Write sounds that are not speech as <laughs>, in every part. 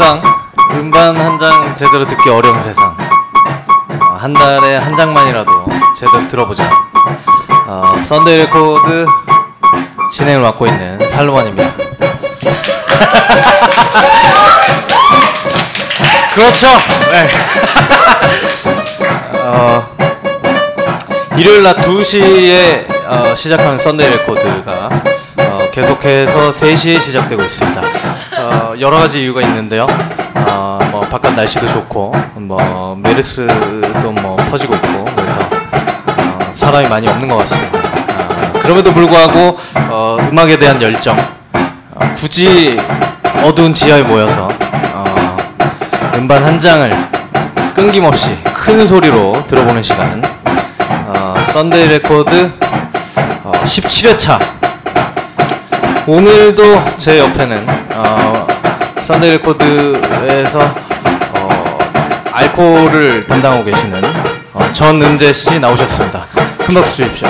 일상, 음반 한 장 제대로 듣기 어려운 세상. 어, 한 달에 한 장만이라도 제대로 들어보자. 어, 썬데이 레코드 진행을 맡고 있는 살로만입니다. <laughs> 그렇죠. 네. <laughs> 어, 일요일 낮 2시에 어, 시작하는 썬데이 레코드가 어, 계속해서 3시에 시작되고 있습니다. 어, 여러 가지 이유가 있는데요. 어, 뭐 바깥 날씨도 좋고 뭐 메르스도 뭐 퍼지고 있고 그래서 어, 사람이 많이 없는 것 같습니다. 어, 그럼에도 불구하고 어, 음악에 대한 열정 어, 굳이 어두운 지하에 모여서 어, 음반 한 장을 끊김없이 큰 소리로 들어보는 시간 어, 썬데이 레코드 어, 17회차 오늘도 제 옆에는 어, 썬데이 레코드에서 어, 알코올을 담당하고 계시는 어, 전은재 씨 나오셨습니다. 큰 박수 주십시오.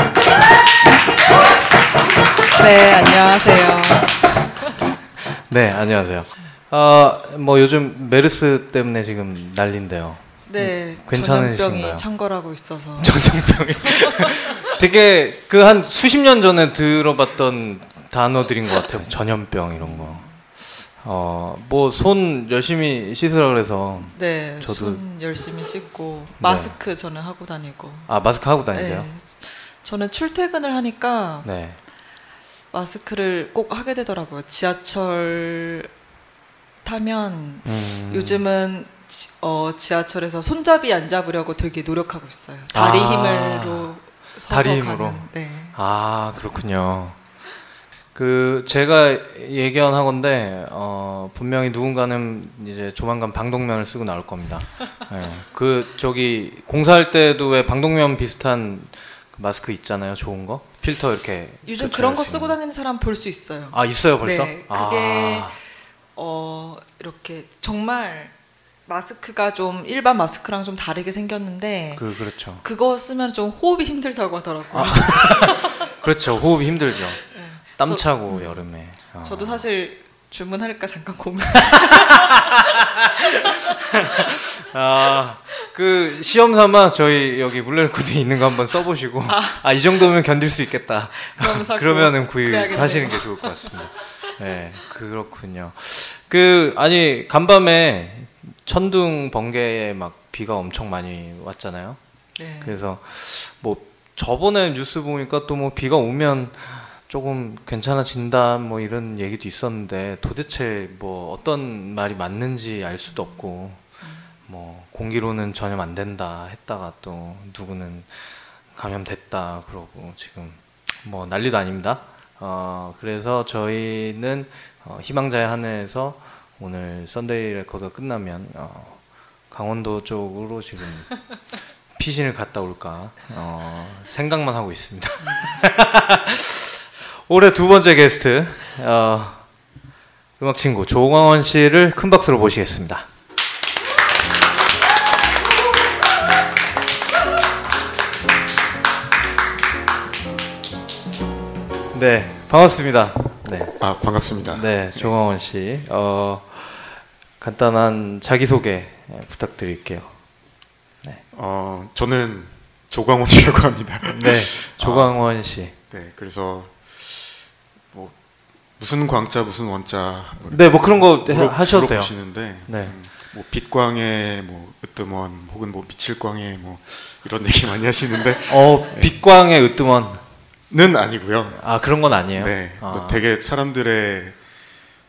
네, 안녕하세요. 네, 안녕하세요. 어, 뭐 요즘 메르스 때문에 지금 난린데요. 네? 전염병이 창궐하고 있어서 <laughs> 전염병이 되게 그 한 수십 년 전에 들어봤던 단어들인 것 같아요. 전염병 이런 거. 어, 뭐손 열심히 씻으라 그래서 네, 저도- 손 열심히 씻고 네. 마스크 저는 하고 다니고. 아 마스크 하고 다니세요? 네, 저는 출퇴근을 하니까 네. 마스크를 꼭 하게 되더라고요. 지하철 타면 음, 요즘은 지, 어, 지하철에서 손잡이 안 잡으려고 되게 노력하고 있어요. 다리 아, 힘으로 다리 힘으로? 가는. 네. 아 그렇군요. 그 제가 예견 하건데 어, 분명히 누군가는 이제 조만간 방독면을 쓰고 나올 겁니다. 네. 그 저기 공사할 때도 왜 방독면 비슷한 그 마스크 있잖아요, 좋은 거 필터 이렇게. 요즘 그런 거수 쓰고. 다니는 사람 볼 수 있어요. 아 있어요 벌써? 네, 그게 아, 어 이렇게 정말 마스크가 좀 일반 마스크랑 좀 다르게 생겼는데 그 그렇죠. 그, 거 쓰면 좀 호흡이 힘들다고 하더라고요. <laughs> 그렇죠. 호흡이 힘들죠. 네. 땀 저- 차고 여름에. 어. 저도 사실 주문할까 잠깐 고민. <laughs> 아, 그 시험 삼아 저희 여기 물레코드 있는 거 한번 써보시고 아이 정도면 견딜 수 있겠다. <laughs> 그러면은. 구입하시는 게 좋을 것 같습니다. 네, 그렇군요. 그 아니 간밤에 천둥 번개에 막 비가 엄청 많이 왔잖아요. 네. 그래서 뭐 저번에 뉴스 보니까 또 뭐 비가 오면 조금 괜찮아진다 뭐 이런 얘기도 있었는데 도대체 뭐 어떤 말이 맞는지 알 수도 없고 뭐 공기로는 전염 안 된다 했다가 또 누구는 감염됐다 그러고 지금 뭐 난리도 아닙니다. 어 그래서 저희는 어, 희망자에 한해서 오늘 썬데이 레코드 끝나면 어, 강원도 쪽으로 지금 <laughs> 피신을 갔다 올까 어, 생각만 하고 있습니다. <laughs> 올해 두 번째 게스트 어, 음악 친구 조광원 씨를 큰 박수로 모시겠습니다. 네, 반갑습니다. 네, 아 반갑습니다. 네, 조광원 씨, 어, 간단한 자기 소개 부탁드릴게요. 어 저는 조광원이라고 합니다. 네, <laughs> 조광원 씨. 네 그래서 뭐 무슨 광자 무슨 원자 뭐 네, 뭐 그런 거 물어- 하셔도 돼요. 물어보시는데 네. 음, 뭐 빛광에 뭐 으뜸원 혹은 뭐 빛칠광에 뭐 이런 얘기 많이 하시는데 <laughs> 어, 빛광의 으뜸원. 는 아니고요. 아, 그런 건 아니에요. 네, 아, 뭐 되게 사람들의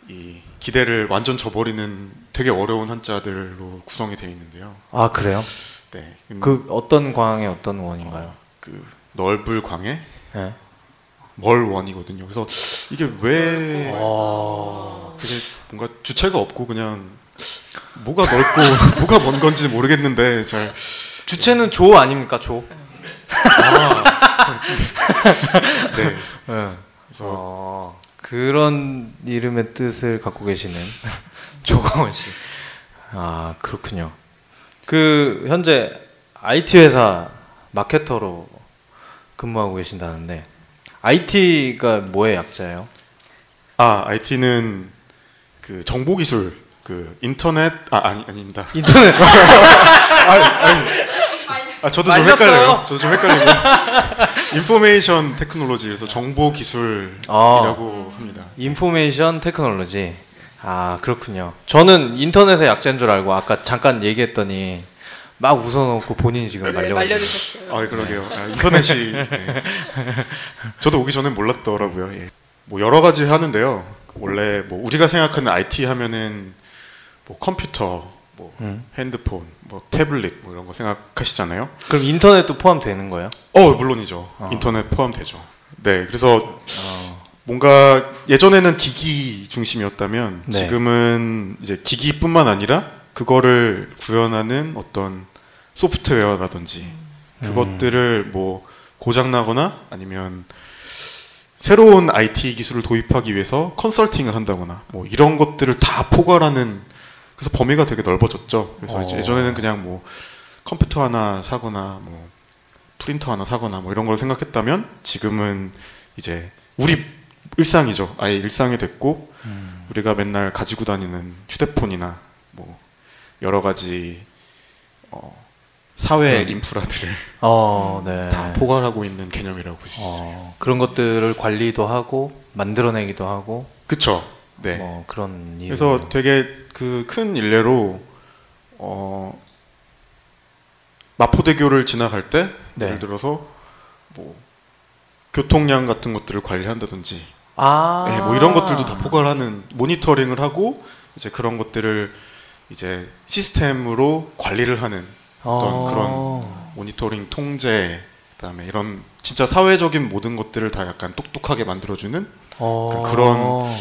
이 기대를 완전 저버리는 되게 어려운 한자들로 구성이 되어 있는데요. 아, 그래요? 네, 음, 그 어떤 광의 어떤 원인가요? 그 넓을 광에 네. 멀 원이거든요. 그래서 이게 왜 어. 그게 뭔가 주체가 없고 그냥 뭐가 넓고 <laughs> 뭐가 먼 건지 모르겠는데 잘 주체는 조 아닙니까? 조. 네. 네. 그래서 어, 그런 이름의 뜻을 갖고 계시는 <laughs> 조광원 씨. 아, 그렇군요. 그 현재 IT 회사 마케터로 근무하고 계신다는데 IT가 뭐의 약자예요? 아 IT는 그 정보 기술 그 인터넷 아 아니 아닙니다. 인터넷 <laughs> 아니, 아니. 아 저도 좀 말렸어요. 헷갈려요. 저도 좀 헷갈리고 information technology에서 정보 기술이라고 합니다. information technology. 아 그렇군요. 저는 인터넷의 약자인 줄 알고 아까 잠깐 얘기했더니 막 웃어놓고 본인이 지금 네, 말려. 말려주셨어요. 아 그러게요. 아, 인터넷이 <laughs> 네. 저도 오기 전에 몰랐더라고요. 예. 뭐 여러 가지 하는데요. 원래 뭐 우리가 생각하는 IT 하면은 뭐 컴퓨터, 뭐 음. 핸드폰, 뭐 태블릿 뭐 이런 거 생각하시잖아요. 그럼 인터넷도 포함되는 거예요? 어 물론이죠. 어. 인터넷 포함되죠. 네, 그래서 어. 뭔가 예전에는 기기 중심이었다면 네. 지금은 이제 기기뿐만 아니라 그거를 구현하는 어떤 소프트웨어라든지 음. 그것들을 뭐 고장 나거나 아니면 새로운 IT 기술을 도입하기 위해서 컨설팅을 한다거나 뭐 이런 것들을 다 포괄하는 그래서 범위가 되게 넓어졌죠. 그래서 이제 어. 예전에는 그냥 뭐 컴퓨터 하나 사거나 뭐 프린터 하나 사거나 뭐 이런 걸 생각했다면 지금은 이제 우리 일상이죠. 아예 일상이 됐고 음. 우리가 맨날 가지고 다니는 휴대폰이나 뭐 여러 가지 어, 사회 음. 인프라들을 어, 네. 다 포괄하고 있는 개념이라고 볼수 있어요. 어, 그런 것들을 관리도 하고 만들어내기도 하고 그쵸? 네. 뭐 그런 일. 그래서 되게 그 큰 일례로 어, 마포대교를 지나갈 때 네. 예를 들어서 뭐 교통량 같은 것들을 관리한다든지 아, 네, 뭐 이런 것들도 다 포괄하는 모니터링을 하고 이제 그런 것들을 이제 시스템으로 관리를 하는 어떤 어. 그런 모니터링 통제 그다음에 이런 진짜 사회적인 모든 것들을 다 약간 똑똑하게 만들어주는 어. 그런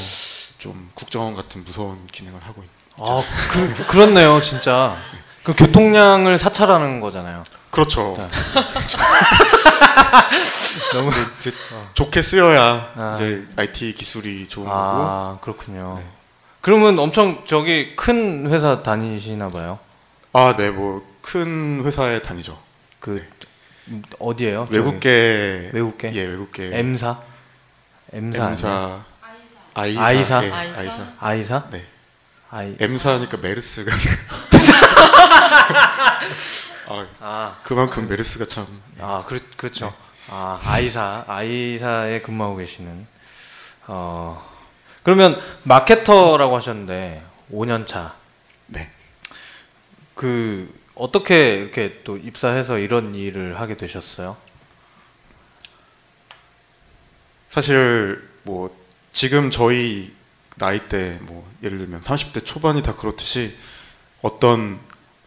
좀 국정원 같은 무서운 기능을 하고 있죠. 아, 그, 그렇네요, 진짜. 그 교통량을 사찰하는 거잖아요. 그렇죠. 네. <laughs> 너무 이제 좋게 쓰여야 아. 이제 IT 기술이 좋은 거고. 아, 그렇군요. 네. 그러면 엄청 저기 큰 회사 다니시나 봐요. 아, 네, 뭐 큰 회사에 다니죠. 그 음, 어디예요? 외국계 외국계? 예, 외국계 M사? M사? M사 아이사 아이사? 예, 아이사? 아이사 아이사? 네 아이 M사니까 메르스가 <laughs> 아, 아, 그만큼 메르스가 참 아, 그렇, 그렇죠. 네. 아, 아이사, 아이사에 근무하고 계시는. 어, 그러면 마케터라고 하셨는데 5년 차. 네. 그 어떻게 이렇게 또 입사해서 이런 일을 하게 되셨어요? 사실 뭐 지금 저희 나이 때 뭐 예를 들면 30대 초반이 다 그렇듯이 어떤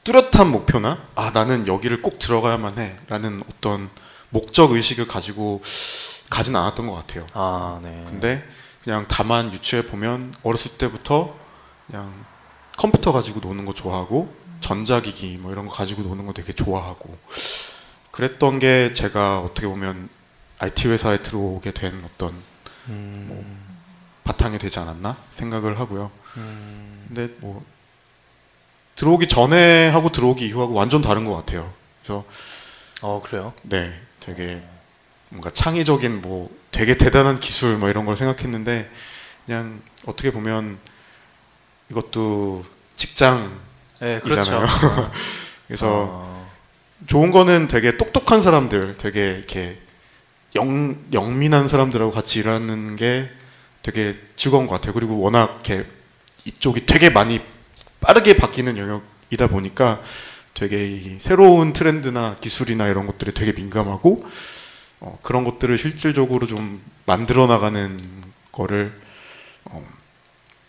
뚜렷한 목표나 아 나는 여기를 꼭 들어가야만 해라는 어떤 목적 의식을 가지고 가진 않았던 것 같아요. 아, 네. 근데 그냥 다만 유추해 보면 어렸을 때부터 그냥 컴퓨터 가지고 노는 거 좋아하고 전자기기 뭐 이런 거 가지고 노는 거 되게 좋아하고 그랬던 게 제가 어떻게 보면 IT 회사에 들어오게 된 어떤 음, 바탕이 되지 않았나 생각을 하고요. 음, 근데 뭐 들어오기 전에 하고 들어오기 이후하고 완전 다른 것 같아요. 그래서 어, 그래요? 네, 되게 뭔가 창의적인 뭐 되게 대단한 기술 뭐 이런 걸 생각했는데 그냥 어떻게 보면 이것도 직장이잖아요. 네, 그렇죠. <laughs> 그래서 어, 좋은 거는 되게 똑똑한 사람들, 되게 이렇게 영 영민한 사람들하고 같이 일하는 게 되게 즐거운 것 같아요. 그리고 워낙 이렇게 이쪽이 되게 많이 빠르게 바뀌는 영역이다 보니까 되게 이 새로운 트렌드나 기술이나 이런 것들에 되게 민감하고 어, 그런 것들을 실질적으로 좀 만들어 나가는 거를 어,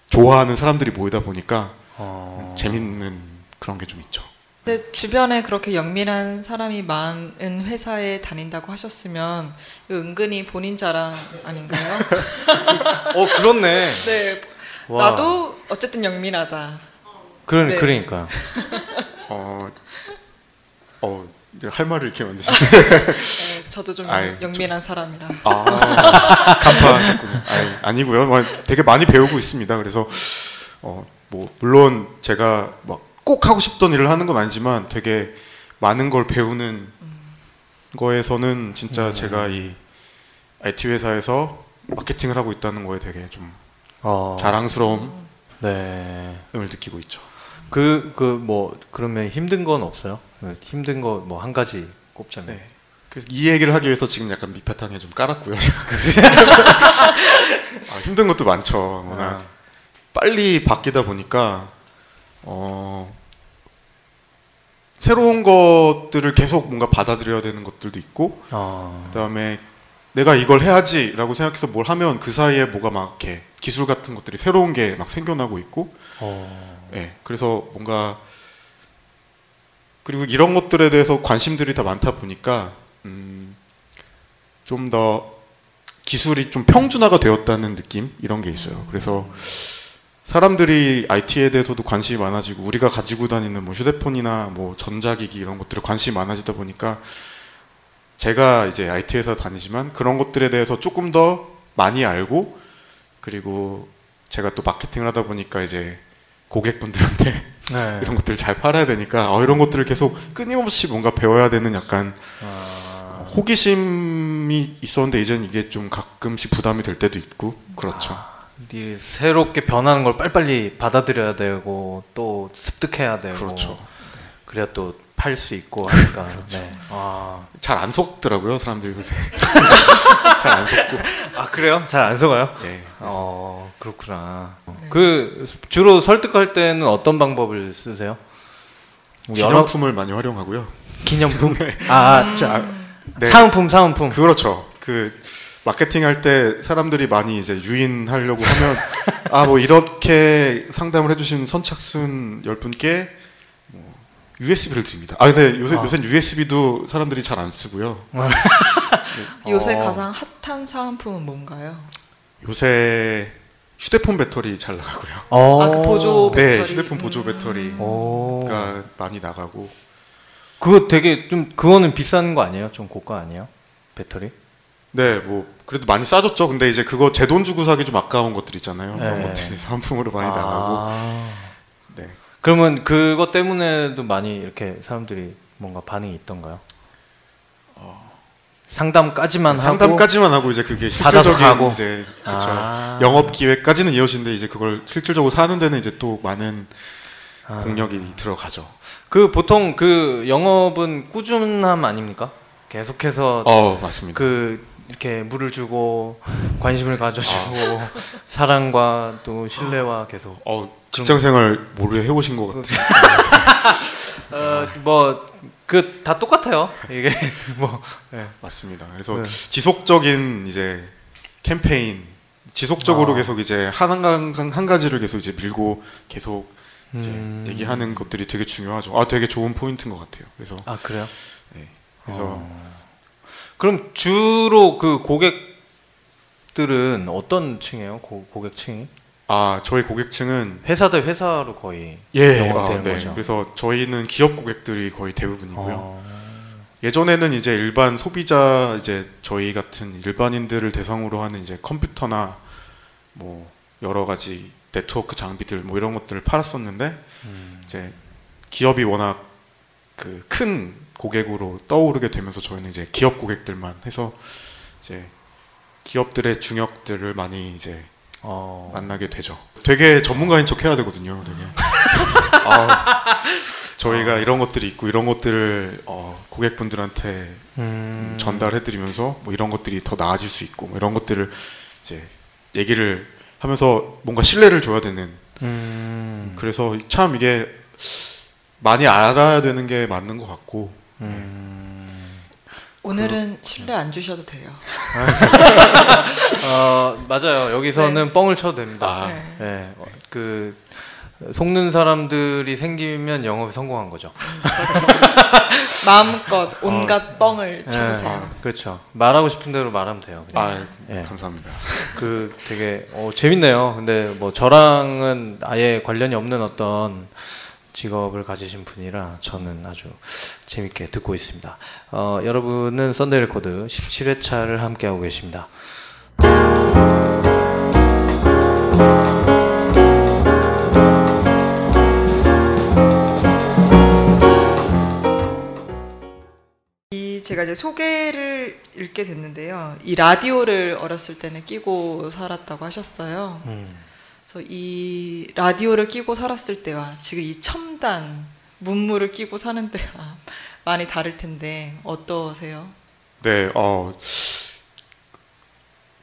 좋아하는 사람들이 모이다 보니까 어, 재밌는 그런 게 좀 있죠. 근데 주변에 그렇게 영민한 사람이 많은 회사에 다닌다고 하셨으면 은근히 본인 자랑 아닌가요? <laughs> 어, 그렇네. <laughs> 네. 와. 나도 어쨌든 영민하다. 그러, 네. 그러니까. <laughs> 어, 어, 이제 할 말을 이렇게 만드시. 네, 저도 좀 아이, 영- 영민한 사람이라. 아, 간파하셨군요. 아니, 아니고요. 뭐 되게 많이 배우고 있습니다. 그래서 어, 뭐 물론 제가 막 꼭 하고 싶던 일을 하는 건 아니지만 되게 많은 걸 배우는 거에서는 진짜 음. 제가 이 IT 회사에서 마케팅을 하고 있다는 거에 되게 좀 어. 자랑스러움을 네. 느끼고 있죠. 그 그 뭐 그러면 힘든 건 없어요? 그 힘든 거 뭐 한 가지 꼽자면. 네. 그래서 이 얘기를 하기 위해서 지금 약간 밑바탕에 좀 깔았고요. <laughs> 아, 힘든 것도 많죠. 워낙 아. 빨리 바뀌다 보니까 어, 새로운 것들을 계속 뭔가 받아들여야 되는 것들도 있고 어. 그다음에 내가 이걸 해야지라고 생각해서 뭘 하면 그 사이에 뭐가 막 이렇게 기술 같은 것들이 새로운 게 막 생겨나고 있고 어. 예, 그래서 뭔가 그리고 이런 것들에 대해서 관심들이 다 많다 보니까 음, 좀 더 기술이 좀 평준화가 되었다는 느낌 이런 게 있어요. 그래서 사람들이 IT에 대해서도 관심이 많아지고 우리가 가지고 다니는 뭐 휴대폰이나 뭐 전자기기 이런 것들에 관심이 많아지다 보니까 제가 이제 IT 회사 다니지만 그런 것들에 대해서 조금 더 많이 알고 그리고 제가 또 마케팅을 하다 보니까 이제 고객분들한테 <laughs> 네. 이런 것들을 잘 팔아야 되니까 어, 이런 것들을 계속 끊임없이 뭔가 배워야 되는 약간 아. 호기심이 있었는데 이제는 이게 좀 가끔씩 부담이 될 때도 있고 그렇죠. 이 새롭게 변하는 걸 빨리빨리 받아들여야 되고 또 습득해야 되고 그렇죠. 그래야 또 팔 수 있고 하니까 <laughs> 네. 아. 잘안 속더라고요 사람들이 요새. <laughs> 잘안 속고. 아 그래요? 잘 안 속아요? 예. 어 그렇구나. 그 주로 설득할 때는 어떤 방법을 쓰세요? 여러 기념품을 많이 활용하고요. 기념품? <laughs> 아, 자, 네. 사은품 사은품. 그렇죠. 그 마케팅 할 때 사람들이 많이 이제 유인하려고 하면 아 뭐 이렇게 상담을 해주신 선착순 열 분께 뭐 USB를 드립니다. 아 근데 요새 아. 요새 USB도 사람들이 잘 안 쓰고요. <laughs> 요새 어. 가장 핫한 사은품은 뭔가요? 요새 휴대폰 배터리 잘 나가고요. 어. 아, 그 보조 네, 배터리. 휴대폰 보조 음. 배터리가 오. 많이 나가고 그거 되게 좀 그거는 비싼 거 아니에요? 좀 고가 아니에요? 배터리? 네, 뭐 그래도 많이 싸졌죠. 근데 이제 그거 제 돈 주고 사기 좀 아까운 것들 있잖아요. 그런 네. 것들이 사은품으로 많이 나가고. 아. 네. 그러면 그것 때문에도 많이 이렇게 사람들이 뭔가 반응이 있던가요? 상담까지만 하고 어. 상담까지만 하고 이제 그게 실질적인 가고. 이제 그렇죠. 아. 영업 기획까지는 이어진데 이제 그걸 실질적으로 사는 데는 이제 또 많은 아. 공력이 들어가죠. 그 보통 그 영업은 꾸준함 아닙니까? 계속해서 어, 맞습니다. 그 이렇게 물을 주고 관심을 가져주고 아. <laughs> 사랑과 또 신뢰와 계속 어, 직장 생활 모르게 해보신 것 같아요. <laughs> 어뭐그 다 똑같아요 이게 <laughs> 뭐 네. 맞습니다. 그래서 네. 지속적인 이제 캠페인 지속적으로 아. 계속 이제 한, 한, 한, 한 가지를 계속 이제 밀고 계속 이제 음. 얘기하는 것들이 되게 중요하죠. 아, 되게 좋은 포인트인 것 같아요. 그래서 아 그래요? 네. 그래서 어. 그럼 주로 그 고객들은 어떤 층이에요? 고, 고객층이? 아 저희 고객층은 회사 대 회사로 거의 예, 영업되는 아, 네. 거죠. 그래서 저희는 기업 고객들이 거의 대부분이고요. 어. 예전에는 이제 일반 소비자 이제 저희 같은 일반인들을 대상으로 하는 이제 컴퓨터나 뭐 여러 가지 네트워크 장비들 뭐 이런 것들을 팔았었는데 음. 이제 기업이 워낙 그 큰 고객으로 떠오르게 되면서 저희는 이제 기업 고객들만 해서 이제 기업들의 중역들을 많이 이제 어. 만나게 되죠. 되게 전문가인 척 해야 되거든요. 되게. <laughs> 아, 저희가 이런 것들이 있고 이런 것들을 어, 고객분들한테 음. 전달해드리면서 뭐 이런 것들이 더 나아질 수 있고 뭐 이런 것들을 이제 얘기를 하면서 뭔가 신뢰를 줘야 되는. 음. 그래서 참 이게 많이 알아야 되는 게 맞는 것 같고. 음. 오늘은 신뢰 안 주셔도 돼요. 어, 맞아요. 여기서는 뻥을 쳐도 됩니다. 아. 네. 예, 어, 그 속는 사람들이 생기면 영업에 성공한 거죠. 마음껏 온갖 뻥을 예, 쳐보세요. 그렇죠. 말하고 싶은 대로 말하면 돼요. 그냥. 아, 예. 감사합니다. 그 되게 어, 재밌네요. 근데 뭐 저랑은 아예 관련이 없는 어떤 직업을 가지신 분이라 저는 아주 재밌게 듣고 있습니다. 어, 여러분은 썬데이 레코드 17회차를 함께하고 계십니다. 이 제가 이제 소개를 읽게 됐는데요. 이 라디오를 어렸을 때는 끼고 살았다고 하셨어요. 음. 그래서 이 라디오를 끼고 살았을 때와 지금 이 첨단 문물을 끼고 사는 때와 <laughs> 많이 다를 텐데 어떠세요? 네, 어,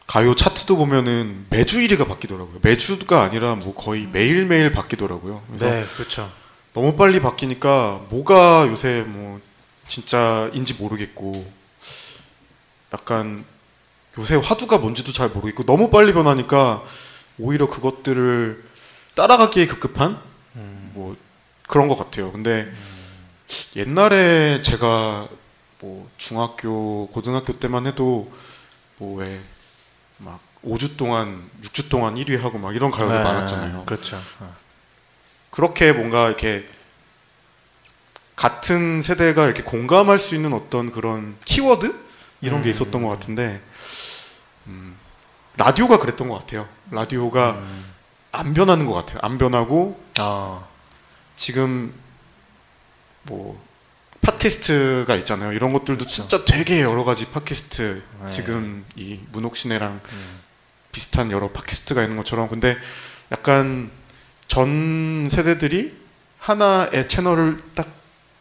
가요 차트도 보면은 매주 1위가 바뀌더라고요. 매주가 아니라 뭐 거의 매일 매일 바뀌더라고요. 그래서 네, 그렇죠. 너무 빨리 바뀌니까 뭐가 요새 뭐 진짜인지 모르겠고 약간 요새 화두가 뭔지도 잘 모르겠고 너무 빨리 변하니까 오히려 그것들을 따라가기에 급급한 음. 뭐 그런 것 같아요. 근데 옛날에 제가 뭐 중학교, 고등학교 때만 해도 뭐 왜 막 5주 동안, 6주 동안 1위 하고 막 이런 가요들 네, 많았잖아요. 그렇죠. 어. 그렇게 뭔가 이렇게 같은 세대가 이렇게 공감할 수 있는 어떤 그런 키워드 이런 게 음. 있었던 것 같은데 음, 라디오가 그랬던 것 같아요. 라디오가 음. 안 변하는 것 같아요. 안 변하고 아, 지금 뭐 팟캐스트가 있잖아요. 이런 것들도 그렇죠. 진짜 되게 여러 가지 팟캐스트 네. 지금 이 문옥신혜랑 음. 비슷한 여러 팟캐스트가 있는 것처럼 근데 약간 전 세대들이 하나의 채널을 딱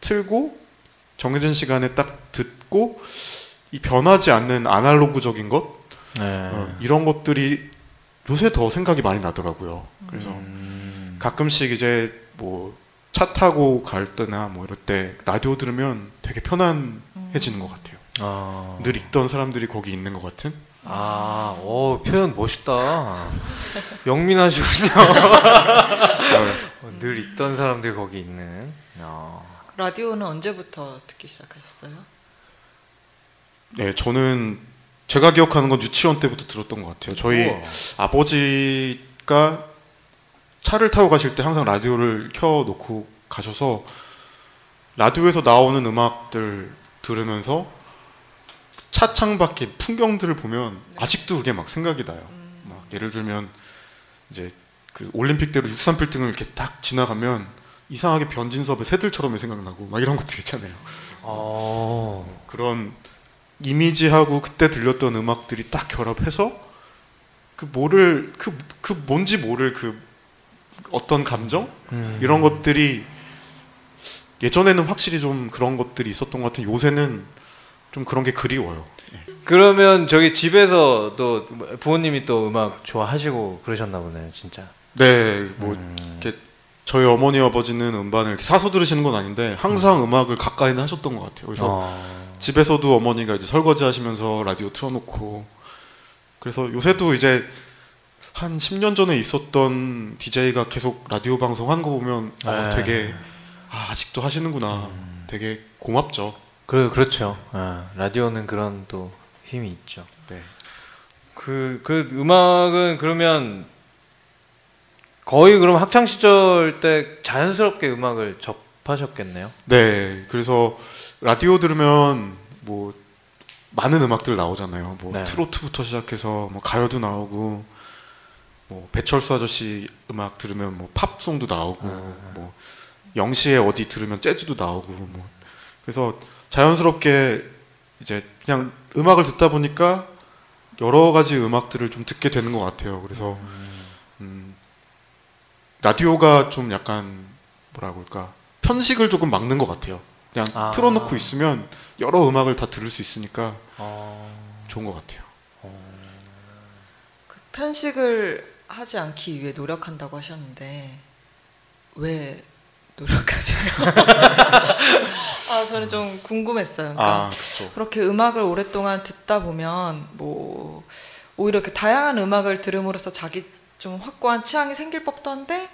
틀고 정해진 시간에 딱 듣고 이 변하지 않는 아날로그적인 것 네. 어, 이런 것들이 요새 더 생각이 많이 나더라고요. 그래서 음. 가끔씩 이제 뭐 차 타고 갈 때나 뭐 이럴 때 라디오 들으면 되게 편안해지는 것 같아요. 아, 늘 있던 사람들이 거기 있는 것 같은. 아, 오 표현 멋있다. 영민하시군요. 어, <laughs> 늘 있던 사람들 거기 있는. 아, 라디오는 언제부터 듣기 시작하셨어요? 네, 저는 제가 기억하는 건 유치원 때부터 들었던 것 같아요. 저희 우와. 아버지가 차를 타고 가실 때 항상 라디오를 켜놓고 가셔서 라디오에서 나오는 음악들 들으면서 차 창밖의 풍경들을 보면 아직도 그게 막 생각이 나요. 막 예를 들면 이제 그 올림픽대로 63 빌딩을 이렇게 딱 지나가면 이상하게 변진섭의 새들처럼 생각나고 막 이런 것들 있잖아요. 어, 그런 이미지하고 그때 들렸던 음악들이 딱 결합해서 그 뭐를 그, 그 뭔지 모를 그 어떤 감정 음. 이런 것들이 예전에는 확실히 좀 그런 것들이 있었던 것 같은 요새는 좀 그런 게 그리워요. 그러면 저기 집에서 또 부모님이 또 음악 좋아하시고 그러셨나 보네요, 진짜. 네, 뭐 음. 이렇게 저희 어머니 아버지는 음반을 사서 들으시는 건 아닌데 항상 음. 악을 가까이는 하셨던 것 같아요. 그래서 어. 집에서도 어머니가 이제 설거지 하시면서 라디오 틀어놓고 그래서 요새도 이제 한 10년 전에 있었던 DJ가 계속 라디오 방송 한 거 보면 아, 네. 음. 되게 아, 아직도 하시는구나 되게 고맙죠. 그 그렇죠. 아, 라디오는 그런 또 힘이 있죠. 네. 그, 그 음악은 그러면 거의 그럼 학창 시절 때 자연스럽게 음악을 접하셨겠네요. 네, 그래서 라디오 들으면 뭐 많은 음악들 나오잖아요. 뭐 네. 트로트부터 시작해서 뭐 가요도 나오고 뭐 배철수 아저씨 음악 들으면 뭐 팝송도 나오고 아. 뭐 영시의 어디 들으면 재즈도 나오고 뭐 그래서 자연스럽게 이제 그냥 음악을 듣다 보니까 여러 가지 음악들을 좀 듣게 되는 것 같아요. 그래서 음, 라디오가 좀 약간 뭐라고 할까 편식을 조금 막는 것 같아요. 그냥 아. 틀어놓고 있으면 여러 음악을 다 들을 수 있으니까 어, 좋은 것 같아요. 그 편식을 하지 않기 위해 노력한다고 하셨는데 왜 노력하세요? <laughs> 아 저는 좀 궁금했어요. 그러니까 아, 그렇죠. 그렇게 음악을 오랫동안 듣다 보면 뭐 오히려 이렇게 다양한 음악을 들음으로써 자기 좀 확고한 취향이 생길 법도 한데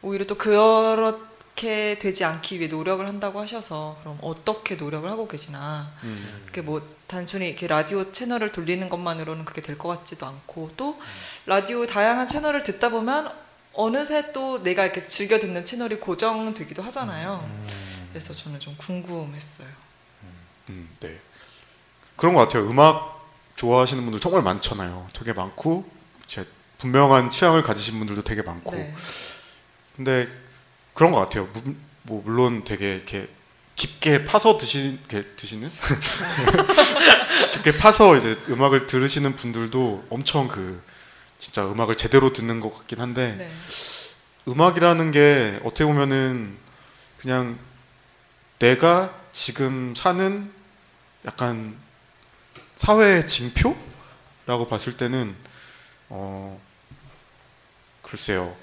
오히려 또 그렇 게 되지 않기 위해 노력을 한다고 하셔서 그럼 어떻게 노력을 하고 계시나 음. 그게 뭐 단순히 이렇게 라디오 채널을 돌리는 것만으로는 그게 될 것 같지도 않고 또 라디오 다양한 채널을 듣다 보면 어느새 또 내가 이렇게 즐겨 듣는 채널이 고정되기도 하잖아요. 그래서 저는 좀 궁금했어요. 음, 네. 그런 것 같아요. 음악 좋아하시는 분들 정말 많잖아요. 되게 많고 제 분명한 취향을 가지신 분들도 되게 많고. 네. 근데 그런 것 같아요. 무- 뭐 물론 되게 이렇게 깊게 파서 드시, 드시는 <laughs> 깊게 파서 이제 음악을 들으시는 분들도 엄청 그 진짜 음악을 제대로 듣는 것 같긴 한데 네. 음악이라는 게 어떻게 보면은 그냥 내가 지금 사는 약간 사회의 징표라고 봤을 때는 어 글쎄요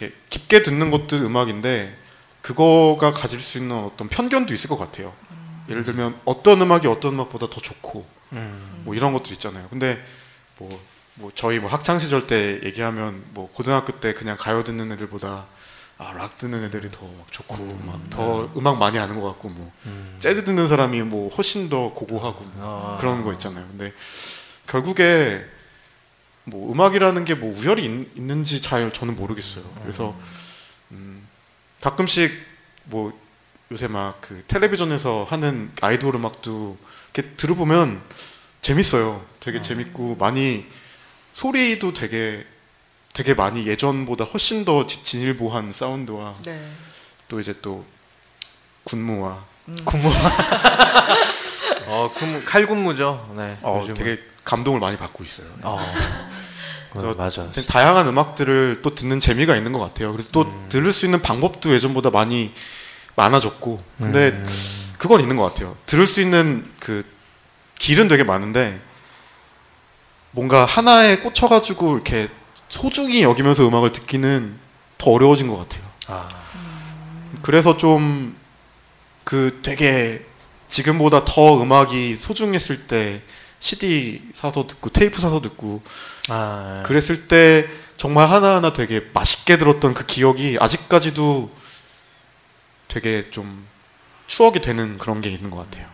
이렇게 깊게 듣는 것도 음악인데 그거가 가질 수 있는 어떤 편견도 있을 것 같아요. 예를 들면 어떤 음악이 어떤 음악보다 더 좋고 음. 뭐 이런 것들 있잖아요. 근데 뭐, 뭐 저희 뭐 학창 시절 때 얘기하면 뭐 고등학교 때 그냥 가요 듣는 애들보다 아, 락 듣는 애들이 더 막 좋고 막더 음악 많이 아는 것 같고 뭐 음. 재즈 듣는 사람이 뭐 훨씬 더 고고하고 뭐 아. 그런 거 있잖아요. 근데 결국에 뭐 음악이라는 게 뭐 우열이 있, 있는지 잘 저는 모르겠어요. 그래서 음, 가끔씩 뭐 요새 막 그 텔레비전에서 하는 아이돌 음악도 이렇게 들어보면 재밌어요. 되게 재밌고 많이 소리도 되게 되게 많이 예전보다 훨씬 더 지- 진일보한 사운드와 네. 또 이제 또 군무와 군무. <laughs> 어, 군무 칼군무죠. 네. 어, 요즘은. 되게 감동을 많이 받고 있어요. 어. 그래서 맞아. 되게 다양한 음악들을 또 듣는 재미가 있는 것 같아요. 그래서 또 음. 들을 수 있는 방법도 예전보다 많이 많아졌고, 근데 음. 그건 있는 것 같아요. 들을 수 있는 그 길은 되게 많은데 뭔가 하나에 꽂혀가지고 이렇게 소중히 여기면서 음악을 듣기는 더 어려워진 것 같아요. 아. 그래서 좀 그 되게 지금보다 더 음악이 소중했을 때 CD 사서 듣고 테이프 사서 듣고 아. 그랬을 때 정말 하나하나 되게 맛있게 들었던 그 기억이 아직까지도 되게 좀 추억이 되는 그런 게 있는 것 같아요.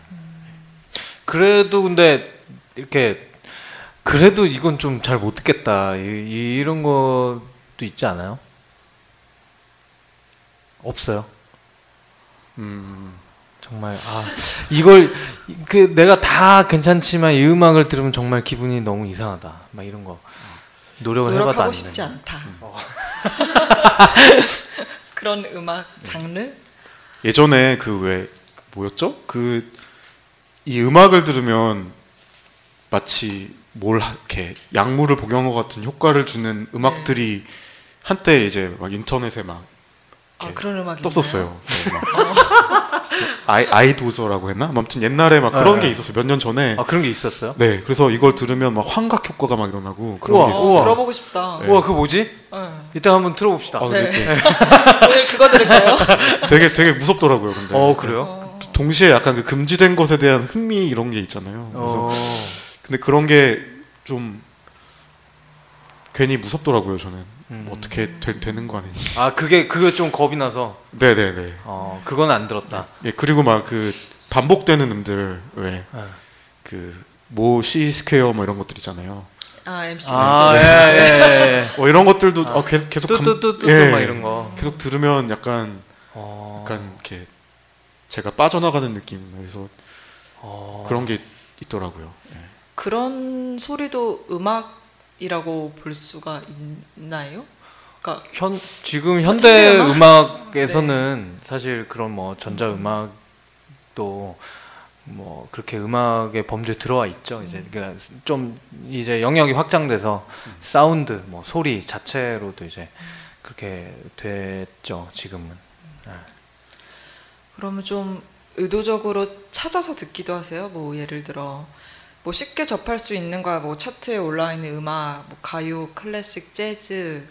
그래도 근데 이렇게 그래도 이건 좀 잘 못 듣겠다 이, 이런 것도 있지 않아요? 없어요. 음, 정말 아 이걸 그 내가 다 괜찮지만 이 음악을 들으면 정말 기분이 너무 이상하다. 막 이런 거 노력을 해봐도 노력하고 안 싶지 되는. 않다. <laughs> 그런 음악 장르? 예전에 그 왜 뭐였죠? 그 이 음악을 들으면 마치 뭘 하- 이렇게 약물을 복용한 것 같은 효과를 주는 음악들이 한때 이제 막 인터넷에 막 아 그런 음악이 떴었어요. 네, 막. <laughs> 아이 아이도저라고 했나? 아무튼 옛날에 막 그런 네, 게 네. 있었어요. 몇 년 전에. 아 그런 게 있었어요? 네, 그래서 이걸 들으면 막 환각 효과가 막 일어나고 그런 우와, 게 어, 있었어요. 들어보고 싶다. 네. 우와 그거 뭐지? 어. 이따 한번 들어봅시다. 아, 네. <laughs> 오늘 그거 들을까요? 또 <laughs> 되게 되게 무섭더라고요. 근데 어 그래요? 어. 동시에 약간 그 금지된 것에 대한 흥미 이런 게 있잖아요. 그래서 어. 근데 그런 게 좀 괜히 무섭더라고요. 저는 음. 어떻게 되는 거 아닌지. 아 그게 그게 좀 겁이 나서 네, 네, 네. 어 그건 안 들었다. 예, 그리고 막 그 반복되는 음들 네. 왜 그 MC Square 뭐 이런 것들 있잖아요. 아 MC 아 아, 예, 예, 예. 뭐 이런 것들도 아. 어, 계속 계속 감- 뚜뚜뚜뚜 예, 막 이런 거. 계속 들으면 약간 어. 약간 이렇게 제가 빠져나가는 느낌. 그래서 어. 그런 게 있더라고요. 예. 그런 소리도 음악 이라고 볼 수가 있나요? 그러니까 현 지금 현대 현대 음악? 음악에서는 사실 그런 뭐 전자 음악도 뭐 그렇게 음악의 범주에 들어와 있죠. 이제 그좀 이제 영역이 확장돼서 사운드, 뭐 소리 자체로도 이제 그렇게 됐죠. 지금은. 그러면 좀 의도적으로 찾아서 듣기도 하세요. 뭐 예를 들어 뭐 쉽게 접할 수 있는 거야. 뭐 차트에 올라 있는 음악, 뭐 가요, 클래식, 재즈,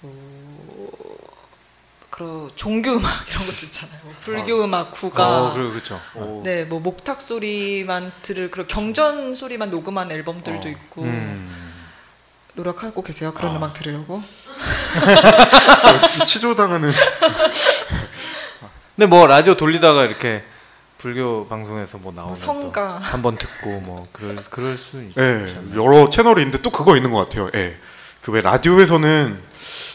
뭐 그런 종교 음악 <laughs> 이런 것도 있잖아요. 뭐 불교 음악, 국가. 어, 그리고 그렇죠. 오. 네, 뭐 목탁 소리만 들을 그런 경전 소리만 녹음한 앨범들도 어. 있고 음. 노력하고 계세요. 그런 아. 음악 들으려고. <laughs> 치조당하는 <laughs> 근데 뭐 라디오 돌리다가 이렇게 불교 방송에서 뭐뭐 나오면 성가. 한번 듣고 뭐 그럴 그럴 수 있죠. 예, 여러 채널이 있는데 또 그거 있는 것 같아요. 예. 그왜 라디오에서는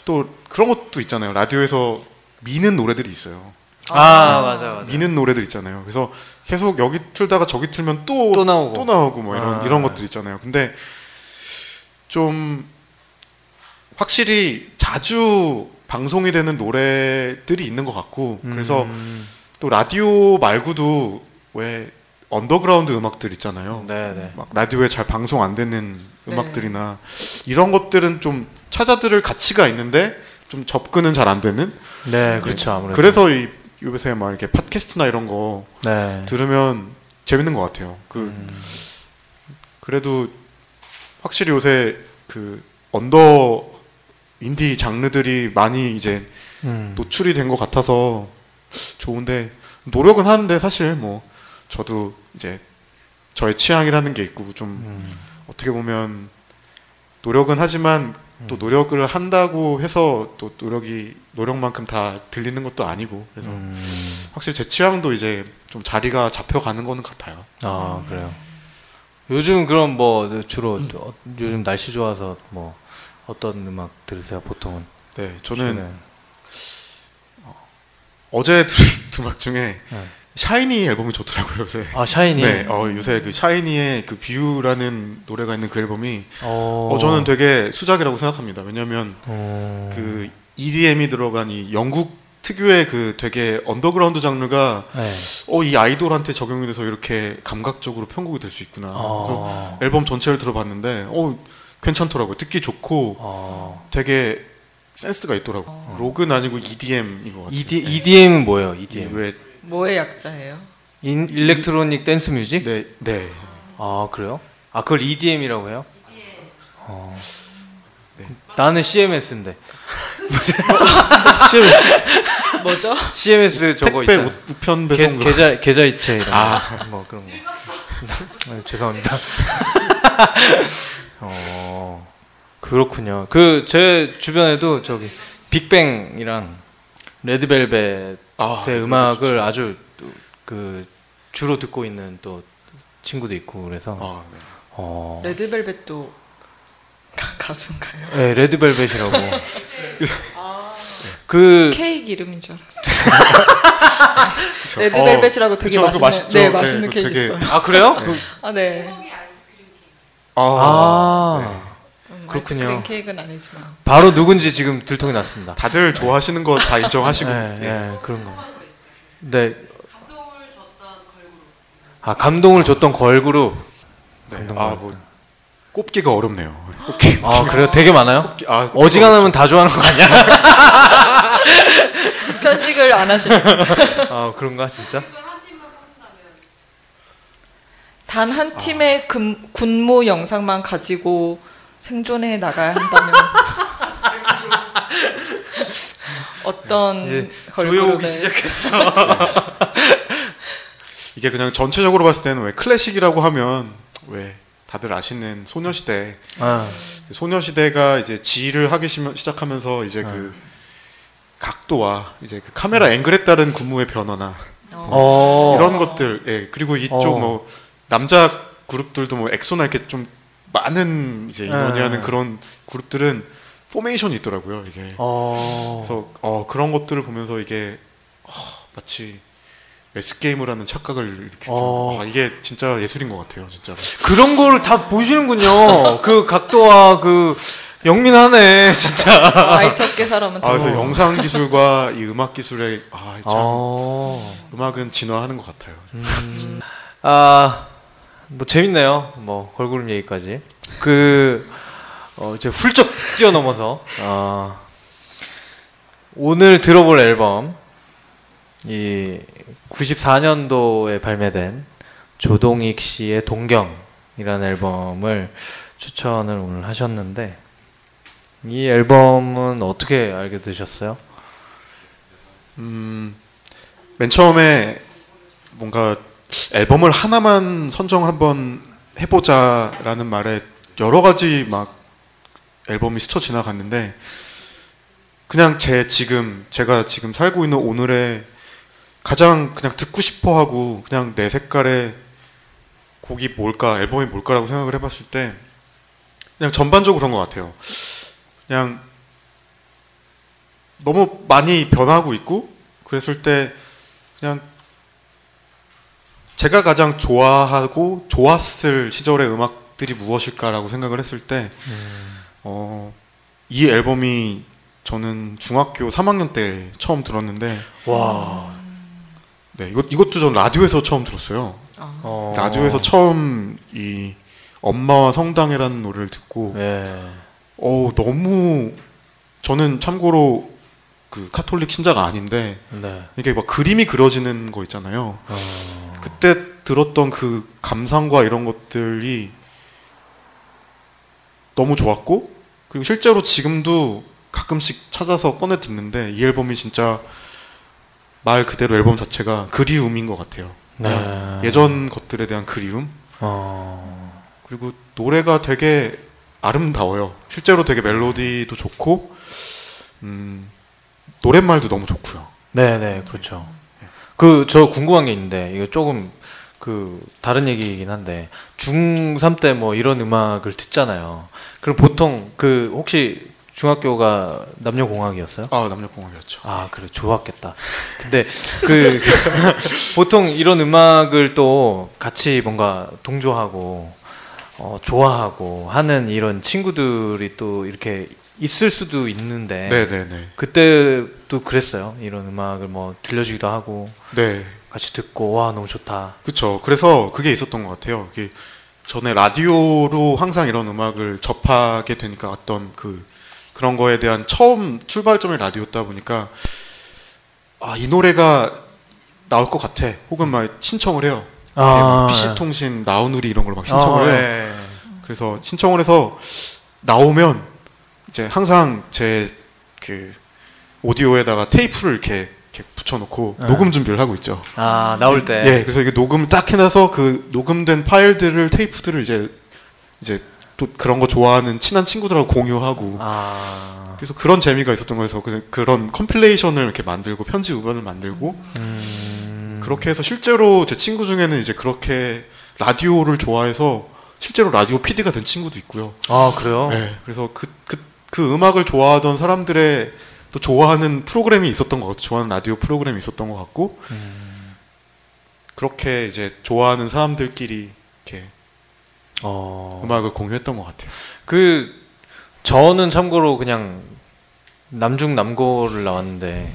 또 그런 것도 있잖아요. 라디오에서 미는 노래들이 있어요. 아, 맞아 맞아. 미는 노래들 있잖아요. 그래서 계속 여기 틀다가 저기 틀면 또 또 나오고. 또 나오고 뭐 이런 아. 이런 것들 있잖아요. 근데 좀 확실히 자주 방송이 되는 노래들이 있는 것 같고 그래서 음. 또 라디오 말고도 왜 언더그라운드 음악들 있잖아요. 네, 네. 막 라디오에 잘 방송 안 되는 네. 음악들이나 이런 것들은 좀 찾아 들을 가치가 있는데 좀 접근은 잘 안 되는. 네, 그렇죠. 아무래도. 그래서 이 요새 막 이렇게 팟캐스트나 이런 거 네. 들으면 재밌는 것 같아요. 그 음. 그래도 확실히 요새 그 언더 인디 장르들이 많이 이제 음. 노출이 된 것 같아서 좋은데 노력은 하는데 사실 뭐 저도 이제 저의 취향이라는 게 있고 좀 음. 어떻게 보면 노력은 하지만 또 노력을 한다고 해서 또 노력이 노력만큼 다 들리는 것도 아니고 그래서 음. 확실히 제 취향도 이제 좀 자리가 잡혀가는 거는 같아요. 아, 그래요. 요즘 그럼 뭐 주로 어, 요즘 날씨 좋아서 뭐 어떤 음악 들으세요, 보통은? 네, 저는? 어제 들은 음악 <laughs> 중에 네. 샤이니 앨범이 좋더라고요 요새. 아, 샤이니. 네, 어, 요새 그 샤이니의 그 View라는 노래가 있는 그 앨범이 어. 어, 저는 되게 수작이라고 생각합니다. 왜냐하면 어. 그 EDM이 들어간 이 영국 특유의 그 되게 언더그라운드 장르가 네. 어이 아이돌한테 적용이 돼서 이렇게 감각적으로 편곡이 될 수 있구나. 그래서 어. 앨범 전체를 들어봤는데 어 괜찮더라고요. 듣기 좋고 어. 되게 센스가 있더라고. 록은 아니고 EDM인 것 같아요. ED, EDM은 뭐예요? EDM. 왜 뭐의 약자예요? 인, electronic dance music? 네, 네. 아 그래요? 아 그걸 EDM이라고 해요? 어. 나는 CMS인데 CMS <laughs> 뭐죠? CMS 저거 택배 있잖아. 우, 우편 계, 배송 계좌 계좌 이체 이런 아. 거. 뭐 그런 거. 네, <laughs> 죄송합니다. <laughs> 어 그렇군요. 그 제 주변에도 저기 빅뱅이랑 레드벨벳의 아, 네, 음악을. 아주 또그 주로 듣고 있는 또 친구도 있고 그래서 아, 네. 어. 레드벨벳도 가, 가수인가요? 네, 레드벨벳이라고. <laughs> 그 케이크 이름인 줄 알았어요. <laughs> 레드벨벳이라고 되게 그쵸, 그거 맛있는 맛있죠. 네 네, 맛있는 그거 케이크 되게- 있어요. 아 그래요? 아 네. 아, 아 음, 그렇군요. 아이스크림 케이크는 아니지만. 바로 누군지 지금 들통이 났습니다. 다들 좋아하시는 거 다 인정하시고 네, 예. 네, 그런 거. 네. 아 감동을 줬던 걸그룹. 네. 감동 아. 뭐 꼽기가 어렵네요. 꼽기. 아 그래요? 되게 많아요? 꼽기- 아, 어지간하면 다 좋아하는 거 아니야? <laughs> 편식을 안 하시는. 아 그런가 진짜? 단 한 팀의 금, 군무 영상만 가지고 생존해 나가야 한다면 <laughs> 어떤 걸그룹의 조여오기 시작했어. <laughs> 이게 그냥 전체적으로 봤을 때는 왜 클래식이라고 하면 왜 다들 아시는 소녀시대 아, 소녀시대가 이제 지휘를 하기 시- 시작하면서 이제 그 각도와 이제 그 카메라 앵글에 따른 군무의 변화나 어. 이런 것들 예 그리고 이쪽 어. 뭐 남자 그룹들도 뭐 엑소나 이렇게 좀 많은 이제 인원이 네. 하는 그런 그룹들은 포메이션이 있더라고요 이게 어. 그래서 어, 그런 것들을 보면서 이게 어, 마치 체스 게임을 하는 착각을 일으키죠. 어. 아, 이게 진짜 예술인 것 같아요, 진짜로. 그런 거를 다 보시는군요. <laughs> 그 각도와 그 영민하네 <laughs> 진짜. IT계 사람은 아, 다 그래서 영상 기술과 이 음악 기술의 아, 참 어. 음악은 진화하는 것 같아요. <laughs> 아, 뭐 재밌네요. 뭐 걸그룹 얘기까지. 그 어, 이제 훌쩍 뛰어넘어서 어, 오늘 들어볼 앨범 이 94년도에 발매된 조동익 씨의 동경이라는 앨범을 추천을 오늘 하셨는데 이 앨범은 어떻게 알게 되셨어요? 음, 맨 처음에 뭔가 앨범을 하나만 선정을 한번 해보자라는 말에 여러 가지 막 앨범이 스쳐 지나갔는데 그냥 제 지금 제가 지금 살고 있는 오늘의 가장 그냥 듣고 싶어 하고 그냥 내 색깔의 곡이 뭘까 앨범이 뭘까라고 생각을 해봤을 때 그냥 전반적으로 그런 것 같아요. 그냥 너무 많이 변하고 있고 그랬을 때 그냥 제가 가장 좋아하고 좋았을 시절의 음악들이 무엇일까라고 생각을 했을 때 어, 이 앨범이 저는 중학교 3학년 때 처음 들었는데 와, 네, 이것, 이것도 전 라디오에서 처음 들었어요. 아, 어. 라디오에서 처음 이 엄마와 성당이라는 노래를 듣고 예. 어 너무 저는 참고로 그 카톨릭 신자가 아닌데 네. 이게 막 그림이 그려지는 거 있잖아요. 어. 그때 들었던 그 감상과 이런 것들이 너무 좋았고 그리고 실제로 지금도 가끔씩 찾아서 꺼내 듣는데 이 앨범이 진짜 말 그대로 앨범 자체가 그리움인 것 같아요. 네. 예전 것들에 대한 그리움 어. 그리고 노래가 되게 아름다워요. 실제로 되게 멜로디도 좋고 음, 노랫말도 너무 좋고요. 네 네 그렇죠. 그 저 궁금한 게 있는데 이거 조금 그 다른 얘기이긴 한데 중3 때 뭐 이런 음악을 듣잖아요. 그럼 보통 그 혹시 중학교가 남녀공학이었어요? 아 남녀공학이었죠. 아 그래 좋았겠다. 근데 그 <laughs> 보통 이런 음악을 또 같이 뭔가 동조하고 어, 좋아하고 하는 이런 친구들이 또 이렇게 있을 수도 있는데 네네네. 그때도 그랬어요. 이런 음악을 뭐 들려주기도 하고 네. 같이 듣고 와 너무 좋다. 그쵸. 그래서 그게 있었던 것 같아요. 이게 전에 라디오로 항상 이런 음악을 접하게 되니까 어떤 그 그런 거에 대한 처음 출발점이 라디오다 보니까 아 이 노래가 나올 것 같아. 혹은 막 신청을 해요. 아. PC 통신 나우누리 이런 걸 막 신청을 아, 해요. 예. 그래서 신청을 해서 나오면 이제 항상 제 그 오디오에다가 테이프를 이렇게, 이렇게 붙여놓고 네. 녹음 준비를 하고 있죠. 아 나올 때. 예, 그래서 이게 녹음 딱 해놔서 그 녹음된 파일들을 테이프들을 이제 이제 또 그런 거 좋아하는 친한 친구들하고 공유하고 아. 그래서 그런 재미가 있었던 거여서 그- 그런 compilation을 이렇게 만들고 편지 우변을 만들고 음. 그렇게 해서 실제로 제 친구 중에는 이제 그렇게 라디오를 좋아해서 실제로 라디오 PD가 된 친구도 있고요. 아 그래요? 네, 그래서 그, 그, 그 음악을 좋아하던 사람들의 또 좋아하는 프로그램이 있었던 것 같고, 좋아하는 라디오 프로그램이 있었던 것 같고, 음. 그렇게 이제 좋아하는 사람들끼리 이렇게 어. 음악을 공유했던 것 같아요. 그 저는 참고로 그냥 남중 남고를 나왔는데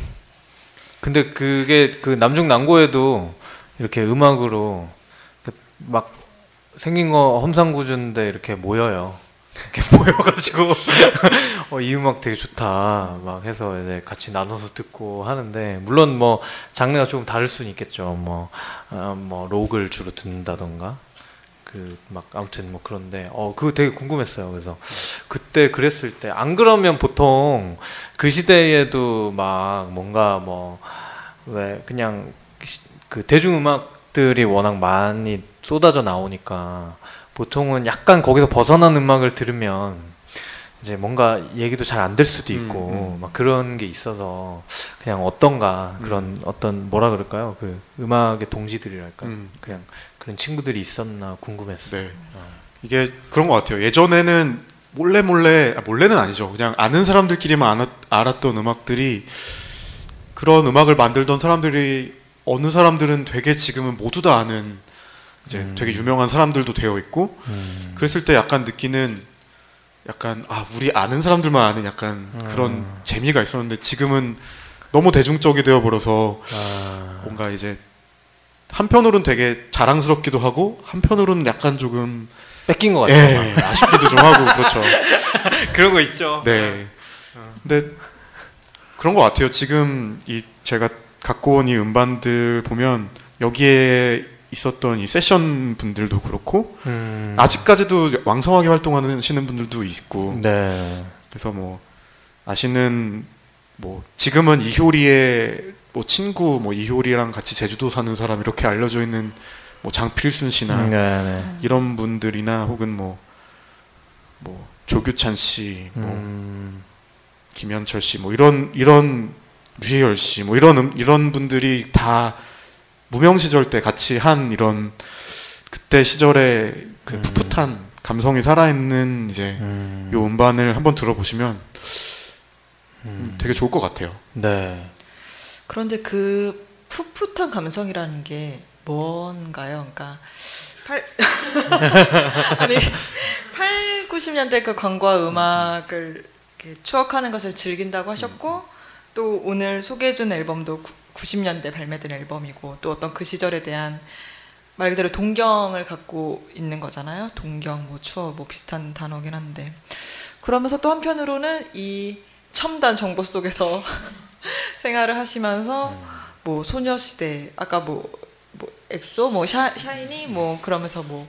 근데 그게 그 남중 남고에도 이렇게 음악으로 그막 생긴 거 험상궂은데 이렇게 모여요. 이렇게 <laughs> 모여가지고. <laughs> 어, 이 음악 되게 좋다. 막 해서 이제 같이 나눠서 듣고 하는데 물론 뭐 장르가 조금 다를 수는 있겠죠. 뭐, 아, 뭐 록을 주로 듣는다던가. 그 막 아무튼 뭐 그런데. 어 그거 되게 궁금했어요. 그래서 그때 그랬을 때. 안 그러면 보통 그 시대에도 막 뭔가 뭐 왜 그냥 시- 그 대중 음악들이 워낙 많이 쏟아져 나오니까 보통은 약간 거기서 벗어난 음악을 들으면 이제 뭔가 얘기도 잘 안 될 수도 있고 음, 음. 막 그런 게 있어서 그냥 어떤가 그런 어떤 뭐라 그럴까요 그 음악의 동지들이랄까 음. 그냥 그런 친구들이 있었나 궁금했어요. 네. 이게 그런 것 같아요. 예전에는 몰래 몰래 아, 몰래는 아니죠. 그냥 아는 사람들끼리만 알았, 알았던 음악들이 그런 음악을 만들던 사람들이 어느 사람들은 되게 지금은 모두 다 아는 이제 음. 되게 유명한 사람들도 되어 있고 음. 그랬을 때 약간 느끼는 약간 아 우리 아는 사람들만 아는 약간 음. 그런 재미가 있었는데 지금은 너무 대중적이 되어 버려서 아, 뭔가 이제 한편으로는 되게 자랑스럽기도 하고 한편으로는 약간 조금 뺏긴 것 같아요. 예 아쉽기도 좀 하고 그렇죠. <laughs> 그런 거 있죠. 네. 근데 그런 것 같아요. 지금 이 제가 갖고 온 이 음반들 보면 여기에 있었던 이 세션 분들도 그렇고 음. 아직까지도 왕성하게 활동하시는 분들도 있고 네. 그래서 뭐 아시는 뭐 지금은 이효리의 뭐 친구 뭐 이효리랑 같이 제주도 사는 사람 이렇게 알려져 있는 뭐 장필순 씨나 네, 네. 이런 분들이나 혹은 뭐뭐 조규찬 씨, 뭐 음. 김현철 씨, 뭐 이런 이런 류희열 씨, 뭐 이런 음- 이런 분들이 다 무명 시절 때 같이 한 이런 그때 시절의 그 음. 풋풋한 감성이 살아있는 이제 음. 요 음반을 한번 들어보시면 음. 되게 좋을 것 같아요. 네. 그런데 그 풋풋한 감성이라는 게 뭔가요? 그러니까 8 <laughs> 아니 8, 90년대 그 광고와 음악을 이렇게 추억하는 것을 즐긴다고 하셨고 또 오늘 소개해준 앨범도 90년대 발매된 앨범이고 또 어떤 그 시절에 대한 말 그대로 동경을 갖고 있는 거잖아요. 동경, 뭐 추억, 뭐 비슷한 단어긴 한데. 그러면서 또 한편으로는 이 첨단 정보 속에서 <laughs> 생활을 하시면서 뭐 소녀시대 아까 뭐, 뭐 엑소, 뭐 샤, 샤이니? 뭐 그러면서 뭐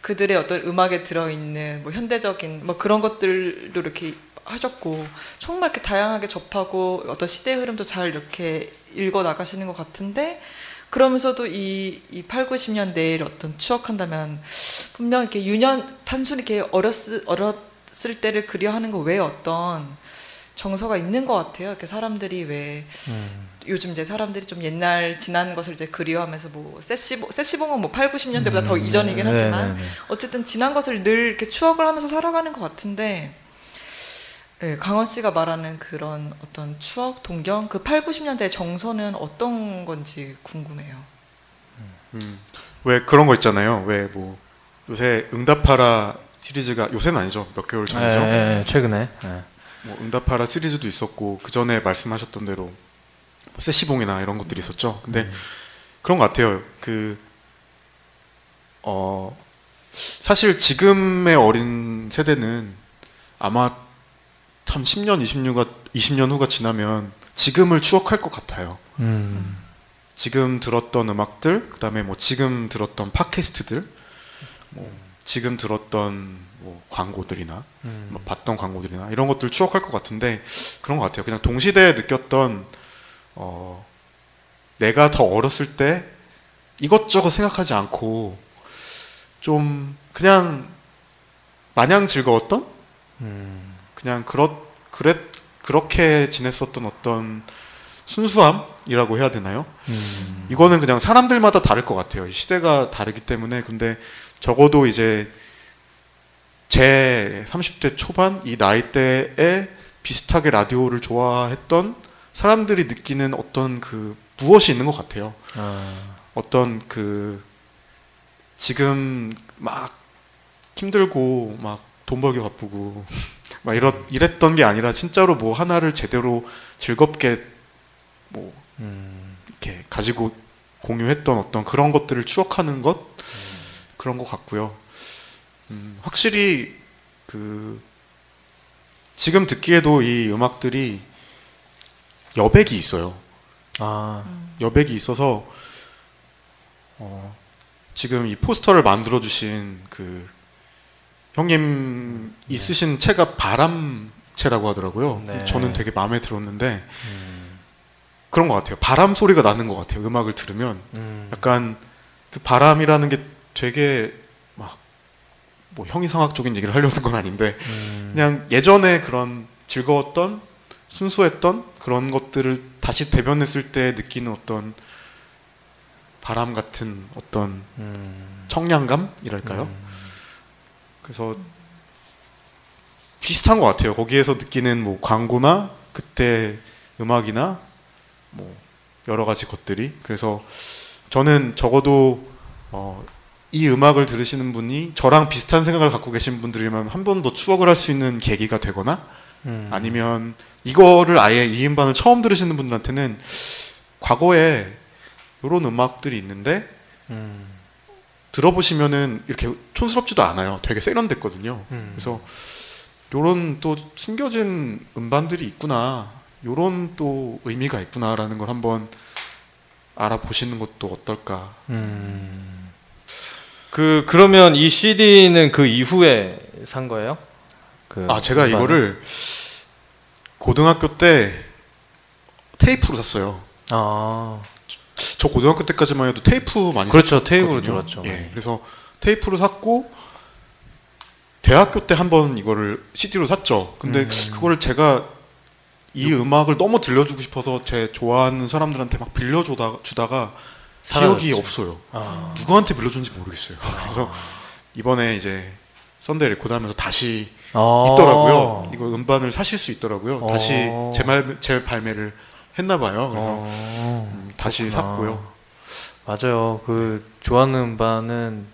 그들의 어떤 음악에 들어있는 뭐 현대적인 뭐 그런 것들도 이렇게 하셨고 정말 이렇게 다양하게 접하고 어떤 시대 흐름도 잘 이렇게 읽어 나가시는 것 같은데 그러면서도 이, 이 8, 90년대를 어떤 추억한다면 분명 이렇게 유년 단순히 이렇게 어렸을, 어렸을 때를 그리워하는 거 외에 어떤 정서가 있는 것 같아요. 이렇게 사람들이 왜 음. 요즘 이제 사람들이 좀 옛날 지난 것을 이제 그리워하면서 뭐 세시봉 세시봉은 뭐 8, 90년대보다 더 음, 이전이긴 네, 하지만 네, 네. 어쨌든 지난 것을 늘 이렇게 추억을 하면서 살아가는 것 같은데 네, 강원 씨가 말하는 그런 어떤 추억, 동경 그 8, 90년대의 정서는 어떤 건지 궁금해요. 음, 왜 그런 거 있잖아요. 왜 뭐 요새 응답하라 시리즈가 요새는 아니죠. 몇 개월 전이죠. 예, 예, 최근에. 예. 뭐 응답하라 시리즈도 있었고 그 전에 말씀하셨던 대로 뭐 세시봉이나 이런 것들이 있었죠. 근데 그런 것 같아요. 그 어, 사실 지금의 어린 세대는 아마 한 10년, 20년가 20년 후가 지나면 지금을 추억할 것 같아요. 음. 지금 들었던 음악들, 그다음에 뭐 지금 들었던 팟캐스트들, 뭐 지금 들었던 뭐 광고들이나 음. 뭐 봤던 광고들이나 이런 것들 추억할 것 같은데 그런 것 같아요. 그냥 동시대에 느꼈던 어, 내가 더 어렸을 때 이것저것 생각하지 않고 좀 그냥 마냥 즐거웠던 음. 그냥 그렇 그랬 그렇게 지냈었던 어떤 순수함이라고 해야 되나요? 음. 이거는 그냥 사람들마다 다를 것 같아요. 이 시대가 다르기 때문에 근데 적어도 이제 제 30대 초반 이 나이대에 비슷하게 라디오를 좋아했던 사람들이 느끼는 어떤 그 무엇이 있는 것 같아요. 아. 어떤 그 지금 막 힘들고 막 돈 벌기 바쁘고 막 이렇 이랬던 게 아니라 진짜로 뭐 하나를 제대로 즐겁게 뭐 음. 이렇게 가지고 공유했던 어떤 그런 것들을 추억하는 것 그런 것 같고요. 음, 확실히 그 지금 듣기에도 이 음악들이 여백이 있어요. 아. 여백이 있어서 어, 지금 이 포스터를 만들어 주신 그 형님이 쓰신 채가 바람채라고 하더라고요. 네. 저는 되게 마음에 들었는데 음. 그런 것 같아요. 바람 소리가 나는 것 같아요. 음악을 들으면 음. 약간 그 바람이라는 게 되게 막 뭐 형이상학적인 얘기를 하려는 건 아닌데 음. 그냥 예전에 그런 즐거웠던 순수했던 그런 것들을 다시 대변했을 때 느끼는 어떤 바람 같은 어떤 음. 청량감이랄까요? 음. 그래서 비슷한 것 같아요. 거기에서 느끼는 뭐 광고나 그때 음악이나 뭐 여러 가지 것들이 그래서 저는 적어도 어, 이 음악을 들으시는 분이 저랑 비슷한 생각을 갖고 계신 분들이면 한 번 더 추억을 할 수 있는 계기가 되거나 음. 아니면 이거를 아예 이 음반을 처음 들으시는 분들한테는 과거에 이런 음악들이 있는데 음. 들어보시면은 이렇게 촌스럽지도 않아요. 되게 세련됐거든요. 음. 그래서 요런 또 숨겨진 음반들이 있구나. 요런 또 의미가 있구나라는 걸 한번 알아보시는 것도 어떨까. 음. 그 그러면 이 CD는 그 이후에 산 거예요? 그 아, 제가 음반을? 이거를 고등학교 때 테이프로 샀어요. 아. 저 고등학교 때까지만 해도 테이프 많이 그렇죠. 테이프로 들었죠. 예. 그래서 테이프로 샀고 대학교 때 한 번 이거를 CD로 샀죠. 근데 음. 그거를 제가 이 음악을 너무 들려주고 싶어서 제 좋아하는 사람들한테 막 빌려주다가 주다가 기억이 사라졌지. 없어요. 아. 누구한테 빌려준지 모르겠어요. 그래서 이번에 이제 썬데이 레코드 하면서 다시 아. 있더라고요. 이거 음반을 사실 수 있더라고요. 다시 어. 재말 재발매를 했나 봐요. 그래서 어. 음, 다시 그렇구나. 샀고요. 맞아요. 그 좋아하는 음반은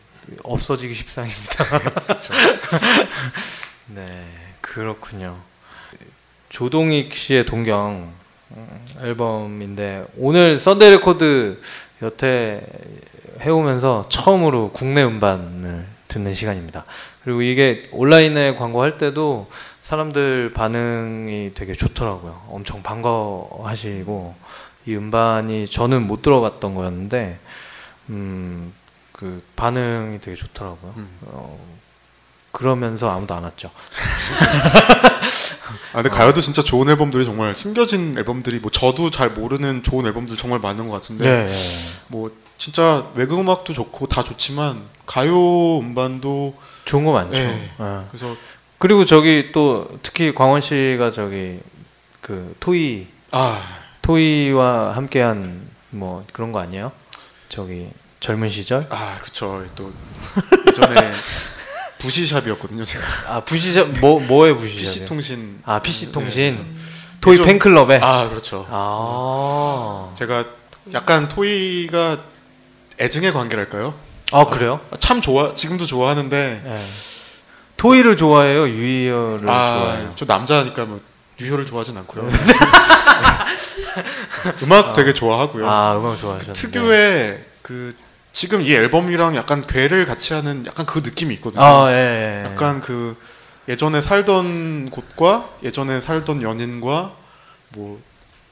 없어지기 십상입니다. 그렇죠. <laughs> 네, 그렇군요. 조동익 씨의 동경 음, 앨범인데 오늘 썬데이 레코드 여태 해오면서 처음으로 국내 음반을 듣는 시간입니다. 그리고 이게 온라인에 광고할 때도 사람들 반응이 되게 좋더라고요. 엄청 반가워하시고 이 음반이 저는 못 들어봤던 거였는데 음, 그 반응이 되게 좋더라고요. 음. 어, 그러면서 아무도 안 왔죠. <laughs> 아, 근데 가요도 진짜 좋은 앨범들이 정말 숨겨진 앨범들이 뭐 저도 잘 모르는 좋은 앨범들 정말 많은 것 같은데 네. 뭐 진짜 외국 음악도 좋고 다 좋지만 가요 음반도 좋은 거 많죠. 네. 예. 그래서 그리고 저기 또 특히 광원 씨가 저기 그 토이 아 토이와 함께한 뭐 그런 거 아니에요? 저기 젊은 시절? 아 그쵸 또 예전에 <laughs> 부시샵이었거든요 제가 아 부시샵 뭐 뭐의 부시샵? PC 통신 아 PC 네, 통신 그래서 토이 좀- 팬클럽에. 아 그렇죠 아. 제가 약간 토이가 애증의 관계랄까요? 아 그래요? 참 좋아 지금도 좋아하는데 예. 토이를 좋아해요, 유이어를 아, 좋아해요. 저 남자니까 뭐 유효를 좋아하진 않고요. <laughs> 음악 되게 좋아하고요. 아 음악 좋아하셨는데. 특유의 그 지금 이 앨범이랑 약간 괴를 같이 하는 약간 그 느낌이 있거든요. 아 예. 예. 약간 그 예전에 살던 곳과 예전에 살던 연인과 뭐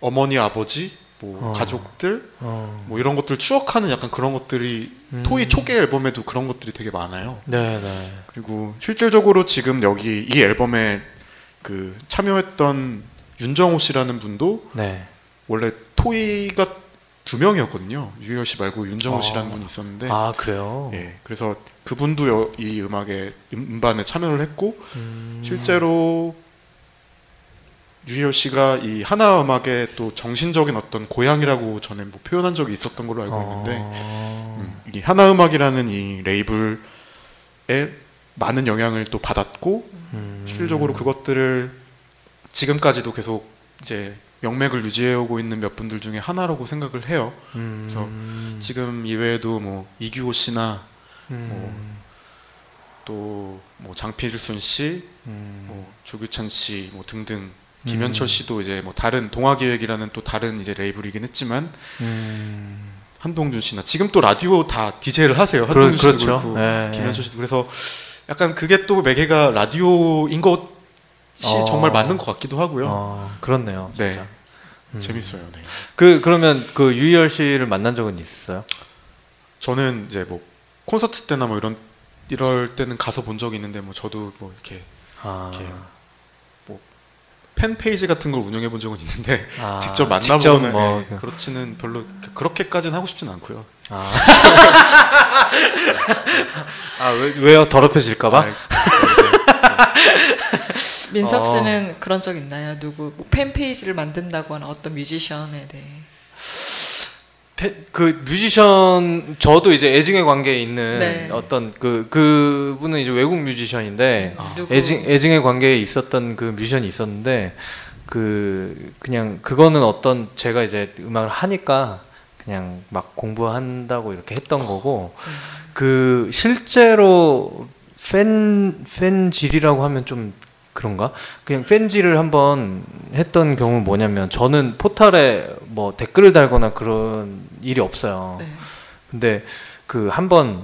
어머니 아버지 뭐 어. 가족들 어. 뭐 이런 것들 추억하는 약간 그런 것들이 음. 토이 초기 앨범에도 그런 것들이 되게 많아요. 네, 네. 그리고 실질적으로 지금 여기 이 앨범에 그 참여했던 윤정호 씨라는 분도 네. 원래 토이가 두 명이었거든요. 유효 씨 말고 윤정호 어. 씨라는 분이 있었는데, 아 그래요. 예, 그래서 그분도 여- 이 음악에 음- 음반에 참여를 했고 음. 실제로 유효 씨가 이 하나 음악의 또 정신적인 어떤 고향이라고 전에 뭐 표현한 적이 있었던 걸로 알고 있는데 어. 음, 이 하나 음악이라는 이 레이블에 많은 영향을 또 받았고 음. 실질적으로 그것들을 지금까지도 계속 이제 명맥을 유지해오고 있는 몇 분들 중에 하나라고 생각을 해요. 음. 그래서 지금 이외에도 뭐 이규호 씨나 음. 또뭐 장필순 씨, 음. 뭐 조규찬 씨, 뭐 등등 김현철 음. 씨도 이제 뭐 다른 동아기획이라는 또 다른 이제 레이블이긴 했지만 음. 한동준 씨나 지금 또 라디오 다 DJ를 하세요. 한동준 씨도 그렇죠. 그렇고 예, 김현철 씨도 그래서 약간 그게 또 매개가 라디오인 것이 어. 정말 맞는 것 같기도 하고요. 어, 그렇네요. 네. 진짜. 음. 재밌어요. 네. 그 그러면 그 유희열 씨를 만난 적은 있어요? 저는 이제 뭐 콘서트 때나 뭐 이런 이럴 때는 가서 본 적이 있는데 뭐 저도 뭐 이렇게 아. 이렇게 팬 페이지 같은 걸 운영해 본 적은 있는데 아, <laughs> 직접 만나보거나 뭐 예, 그- 그렇지는 별로 그렇게까지는 하고 싶진 않고요. 아. <laughs> 아, 왜, 왜요? 더럽혀질까봐? 아, <laughs> 민석 어. 씨는 그런 적 있나요? 누구 뭐 팬페이지를 만든다거나 어떤 뮤지션에 대해 페- 그 뮤지션 저도 이제 애증의 관계에 있는 네. 어떤 그 그분은 이제 외국 뮤지션인데 아. 애증 애증의 관계에 있었던 그 뮤지션이 있었는데 그 그냥 그거는 어떤 제가 이제 음악을 하니까 그냥 막 공부한다고 이렇게 했던 거고 그 실제로 팬 팬질이라고 하면 좀 그런가? 그냥 팬질을 한번 했던 경우는 뭐냐면 저는 포털에 뭐 댓글을 달거나 그런 일이 없어요. 네. 근데 그 한번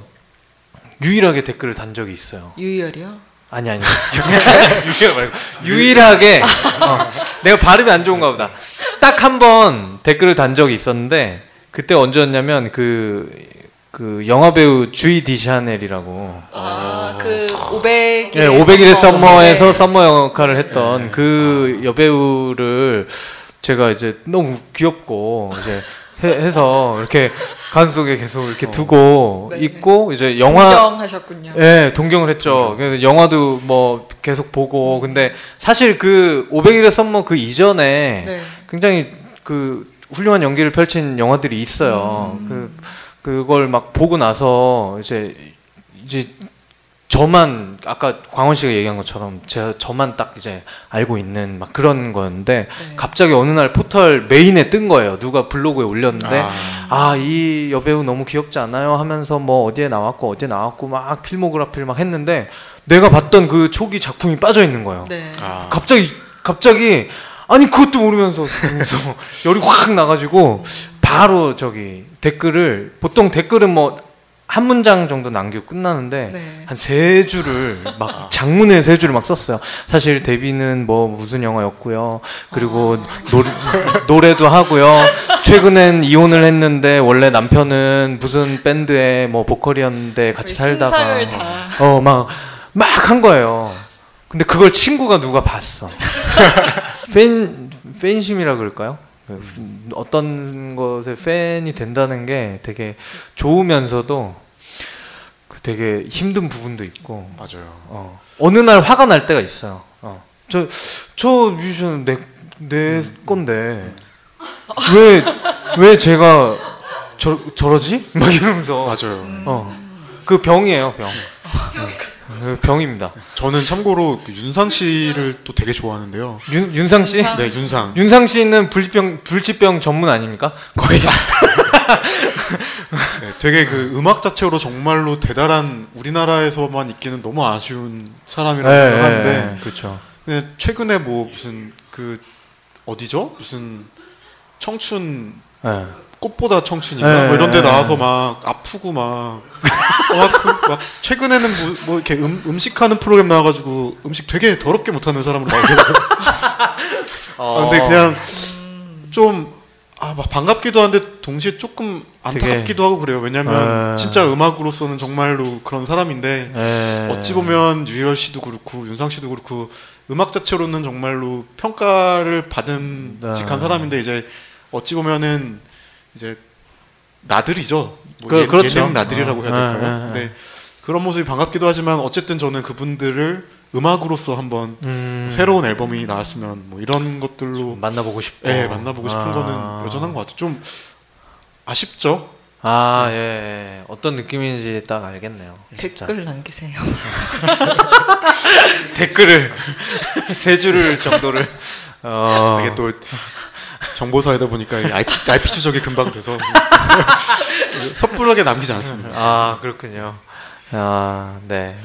유일하게 댓글을 단 적이 있어요. 유희열이요? 아니 아니 <laughs> 유일하게 말고 유일하게 <laughs> 어, 내가 발음이 안 좋은가 보다. 딱 한 번 댓글을 단 적이 있었는데 그때 언제였냐면 그 그 영화 배우 주이 디샤넬이라고 아그 500일 예, 500일의 썸머에서 네. 썸머 역할을 했던 그 여배우를 제가 이제 너무 귀엽고 이제 해, 서 이렇게 가슴 속에 계속 이렇게 두고 네, 네. 있고 이제 영화 동경하셨군요. 예, 동경을 했죠. 그래서 영화도 뭐 계속 보고 근데 사실 그 500일의 썸머 그 이전에 네. 굉장히 그 훌륭한 연기를 펼친 영화들이 있어요. 음. 그 그걸 막 보고 나서 이제 이제 저만 아까 광원 씨가 얘기한 것처럼 제가 저만 딱 이제 알고 있는 막 그런 거였는데 네. 갑자기 어느 날 포털 메인에 뜬 거예요. 누가 블로그에 올렸는데 아, 아 이 여배우 너무 귀엽지 않아요? 하면서 뭐 어디에 나왔고 어디에 나왔고 막 필모그래피를 막 했는데 내가 봤던 그 초기 작품이 빠져 있는 거예요. 네. 아, 갑자기 갑자기 아니 그것도 모르면서 그래서 열이 확 나가지고 바로 저기 댓글을 보통 댓글은 뭐 한 문장 정도 남기고 끝나는데 네. 한세 줄을 막 장문의 세 줄을 막 썼어요. 사실 데뷔는 뭐 무슨 영화였고요. 그리고 노래, 노래도 하고요. 최근엔 이혼을 했는데 원래 남편은 무슨 밴드의 뭐 보컬이었는데 같이 살다가. 어 막 막 한 거예요. 근데 그걸 친구가 누가 봤어. <laughs> 팬 팬심이라 그럴까요? 그 어떤 것에 팬이 된다는 게 되게 좋으면서도 그 되게 힘든 부분도 있고 맞아요. 어. 어느 날 화가 날 때가 있어요. 어. 저, 저 뮤지션 내, 내 건데, 왜, 왜 제가 저, 저러지? 막 이러면서. 맞아요. 어. 그 병이에요, 병. 그 병입니다. 저는 참고로 그 윤상 씨를 또 되게 좋아하는데요. 윤, 윤상 씨? 윤상. 네, 윤상. 윤상 씨는 불치병, 불치병 전문 아닙니까? 거의. <laughs> 네, 되게 그 음악 자체로 정말로 대단한 우리나라에서만 있기는 너무 아쉬운 사람이라고 생각하는데 그렇죠. 근데 최근에 뭐 무슨 그 어디죠? 무슨 청춘 네. 꽃보다 청춘인가 네, 뭐 이런 데 네, 나와서 막 아프고 막, <laughs> 막, 그- 막 최근에는 뭐, 뭐 이렇게 음, 음식하는 프로그램 나와가지고 음식 되게 더럽게 못하는 사람으로 나오더라고요. <laughs> 아, 근데 그냥 좀 아, 막 반갑기도 한데 동시에 조금 안타깝기도 하고 그래요. 왜냐면 네. 진짜 음악으로서는 정말로 그런 사람인데 네. 어찌 보면 유열 씨도 그렇고 윤상 씨도 그렇고 음악 자체로는 정말로 평가를 받은 네. 직한 사람인데 이제 어찌 보면은 이제 나들이죠. 뭐 그- 예, 그렇죠. 예능 나들이라고 해야 네, 될까요? 네, 네. 근데 그런 모습이 반갑기도 하지만 어쨌든 저는 그분들을 음악으로서 한번 음, 새로운 앨범이 나왔으면 뭐 이런 것들로 만나보고 싶고. 예, 만나보고 싶은 아. 거는 여전한 것 같아요. 좀 아쉽죠? 아, 예, 예. 어떤 느낌인지 딱 알겠네요. 댓글 남기세요. <laughs> 댓글을 <laughs> 세 줄을 정도를 어, 이게 또 정보사이다 보니까 이 IT, IP 추적이 금방 돼서 <laughs> 섣불하게 남기지 않습니다. 아 그렇군요. 아 네.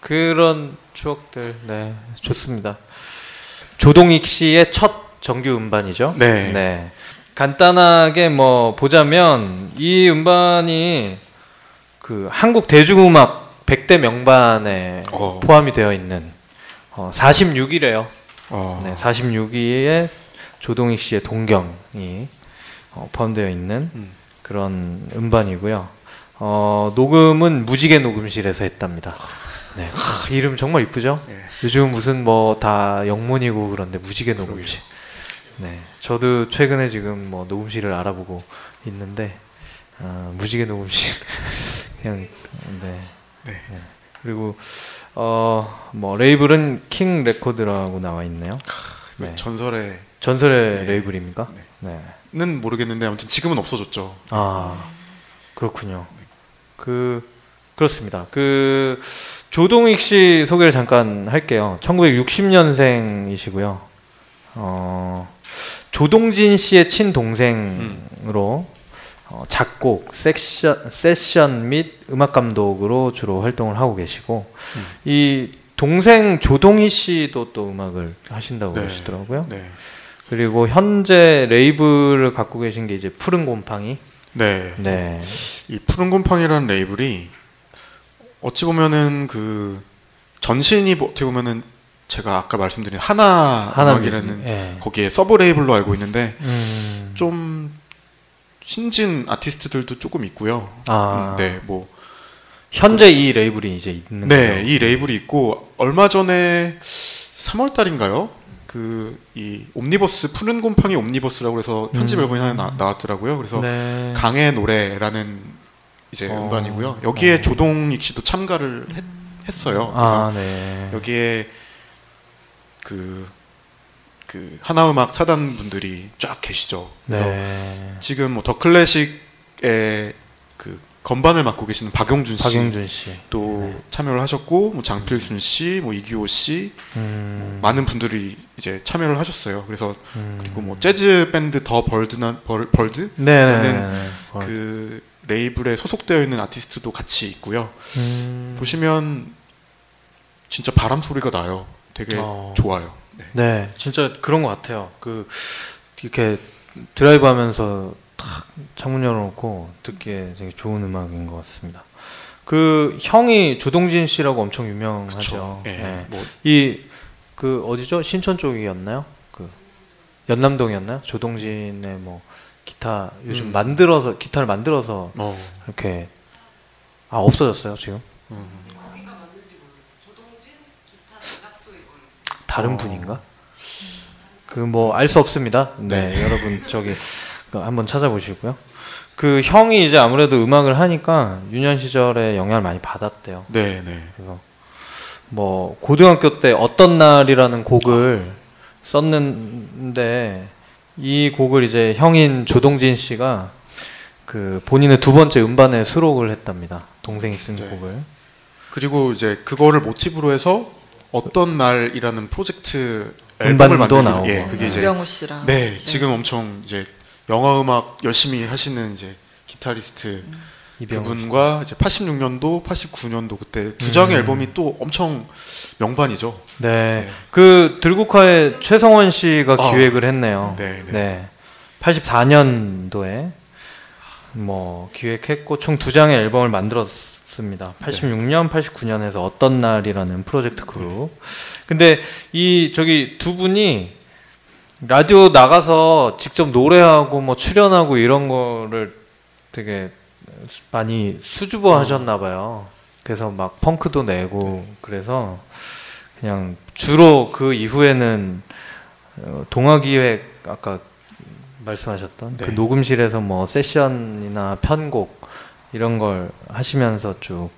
그런 추억들 네 좋습니다. 조동익 씨의 첫 정규 음반이죠. 네. 네. 간단하게 뭐 보자면 이 음반이 그 한국 대중음악 100대 명반에 어. 포함이 되어 있는 어, 46위래요. 어. 네, 46위에 조동익 씨의 동경이 어, 포함되어 있는 음. 그런 음반이고요. 어, 녹음은 무지개 녹음실에서 했답니다. 네, 하, 이름 정말 이쁘죠? 예. 요즘 무슨 뭐 다 영문이고 그런데 무지개 녹음실. 네, 저도 최근에 지금 뭐 녹음실을 알아보고 있는데 아, 무지개 녹음실 <laughs> 그냥 네. 네. 그리고 어 뭐 레이블은 킹 레코드라고 나와 있네요. 그 네. 전설의 전설의 네. 레이블입니까? 네. 네. 는 모르겠는데 아무튼 지금은 없어졌죠. 아 그렇군요. 그 그렇습니다. 그 조동익 씨 소개를 잠깐 할게요. 1960년생이시고요. 어 조동진 씨의 친동생으로 어, 작곡, 섹션, 세션 및 음악 감독으로 주로 활동을 하고 계시고 음. 이 동생 조동희 씨도 또 음악을 하신다고 네. 그러시더라고요. 네. 그리고 현재 레이블을 갖고 계신 게 이제 푸른 곰팡이. 네. 네. 이 푸른 곰팡이라는 레이블이 어찌 보면은 그 전신이 뭐 어떻게 보면은 제가 아까 말씀드린 하나 음악이라는 예. 거기에 서브 레이블로 알고 있는데 음. 좀 신진 아티스트들도 조금 있고요. 아. 음, 네, 뭐 현재 이 레이블이 이제 있는 네, 거죠. 이 레이블이 있고 얼마 전에 3월 달인가요? 그 이 옴니버스 푸른 곰팡이 옴니버스라고 해서 편집 음. 앨범이 하나 나, 나왔더라고요. 그래서 네. 강의 노래라는 이제 어. 음반이고요. 여기에 어. 조동익 씨도 참가를 했, 했어요. 그래서 아, 네. 여기에 그, 그 하나음악 사단 분들이 쫙 계시죠. 그래서 네. 지금 뭐 더 클래식의 그 건반을 맡고 계시는 박용준 씨. 박용준 씨. 또 네. 참여를 하셨고 뭐 장필순 씨, 뭐 이규호 씨 음. 많은 분들이 이제 참여를 하셨어요. 그래서 음. 그리고 뭐 재즈 밴드 더 벌드나 벌, 벌드 네, 네. 라는 네. 그 레이블에 소속되어 있는 아티스트도 같이 있고요. 음. 보시면 진짜 바람 소리가 나요. 되게 어. 좋아요. 네. 네, 진짜 그런 것 같아요. 그 이렇게 드라이브 하면서 탁 창문 열어놓고 듣기에 되게 좋은 음악인 것 같습니다. 그 형이 조동진 씨라고 엄청 유명하죠. 예. 네. 뭐 이그 어디죠? 신촌 쪽이었나요? 그 연남동이었나요? 조동진의 뭐 기타 요즘 음. 만들어서 기타를 만들어서 어. 이렇게 아 없어졌어요 지금 음. 다른 어. 분인가? 그 뭐 알 수 없습니다. 네, 여러분 저기 그 한번 찾아보시고요. 그 형이 이제 아무래도 음악을 하니까 유년 시절에 영향을 많이 받았대요. 네, 네. 그래서 뭐 고등학교 때 어떤 날이라는 곡을 썼는데 이 곡을 이제 형인 조동진 씨가 그 본인의 두 번째 음반에 수록을 했답니다. 동생이 쓴 네. 곡을. 그리고 이제 그거를 모티브로 해서 어떤 날이라는 프로젝트 앨범을 만들고 나오고. 예, 그게 이제 씨랑 네, 지금 엄청 이제 영화 음악 열심히 하시는 이제 기타리스트 씨. 그분과 이제 86년도, 89년도 그때 두 장의 음. 앨범이 또 엄청 명반이죠. 네. 네. 그 들국화의 최성원 씨가 아. 기획을 했네요. 네, 네. 네. 84년도에 뭐 기획했고 총 두 장의 앨범을 만들었습니다. 86년, 89년에서 어떤 날이라는 프로젝트 그룹. 근데 이 저기 두 분이 라디오 나가서 직접 노래하고 뭐 출연하고 이런 거를 되게 많이 수줍어 하셨나 봐요. 그래서 막 펑크도 내고 그래서 그냥 주로 그 이후에는 어, 동화기획 아까 말씀하셨던 그 네. 녹음실에서 뭐 세션이나 편곡 이런 걸 하시면서 쭉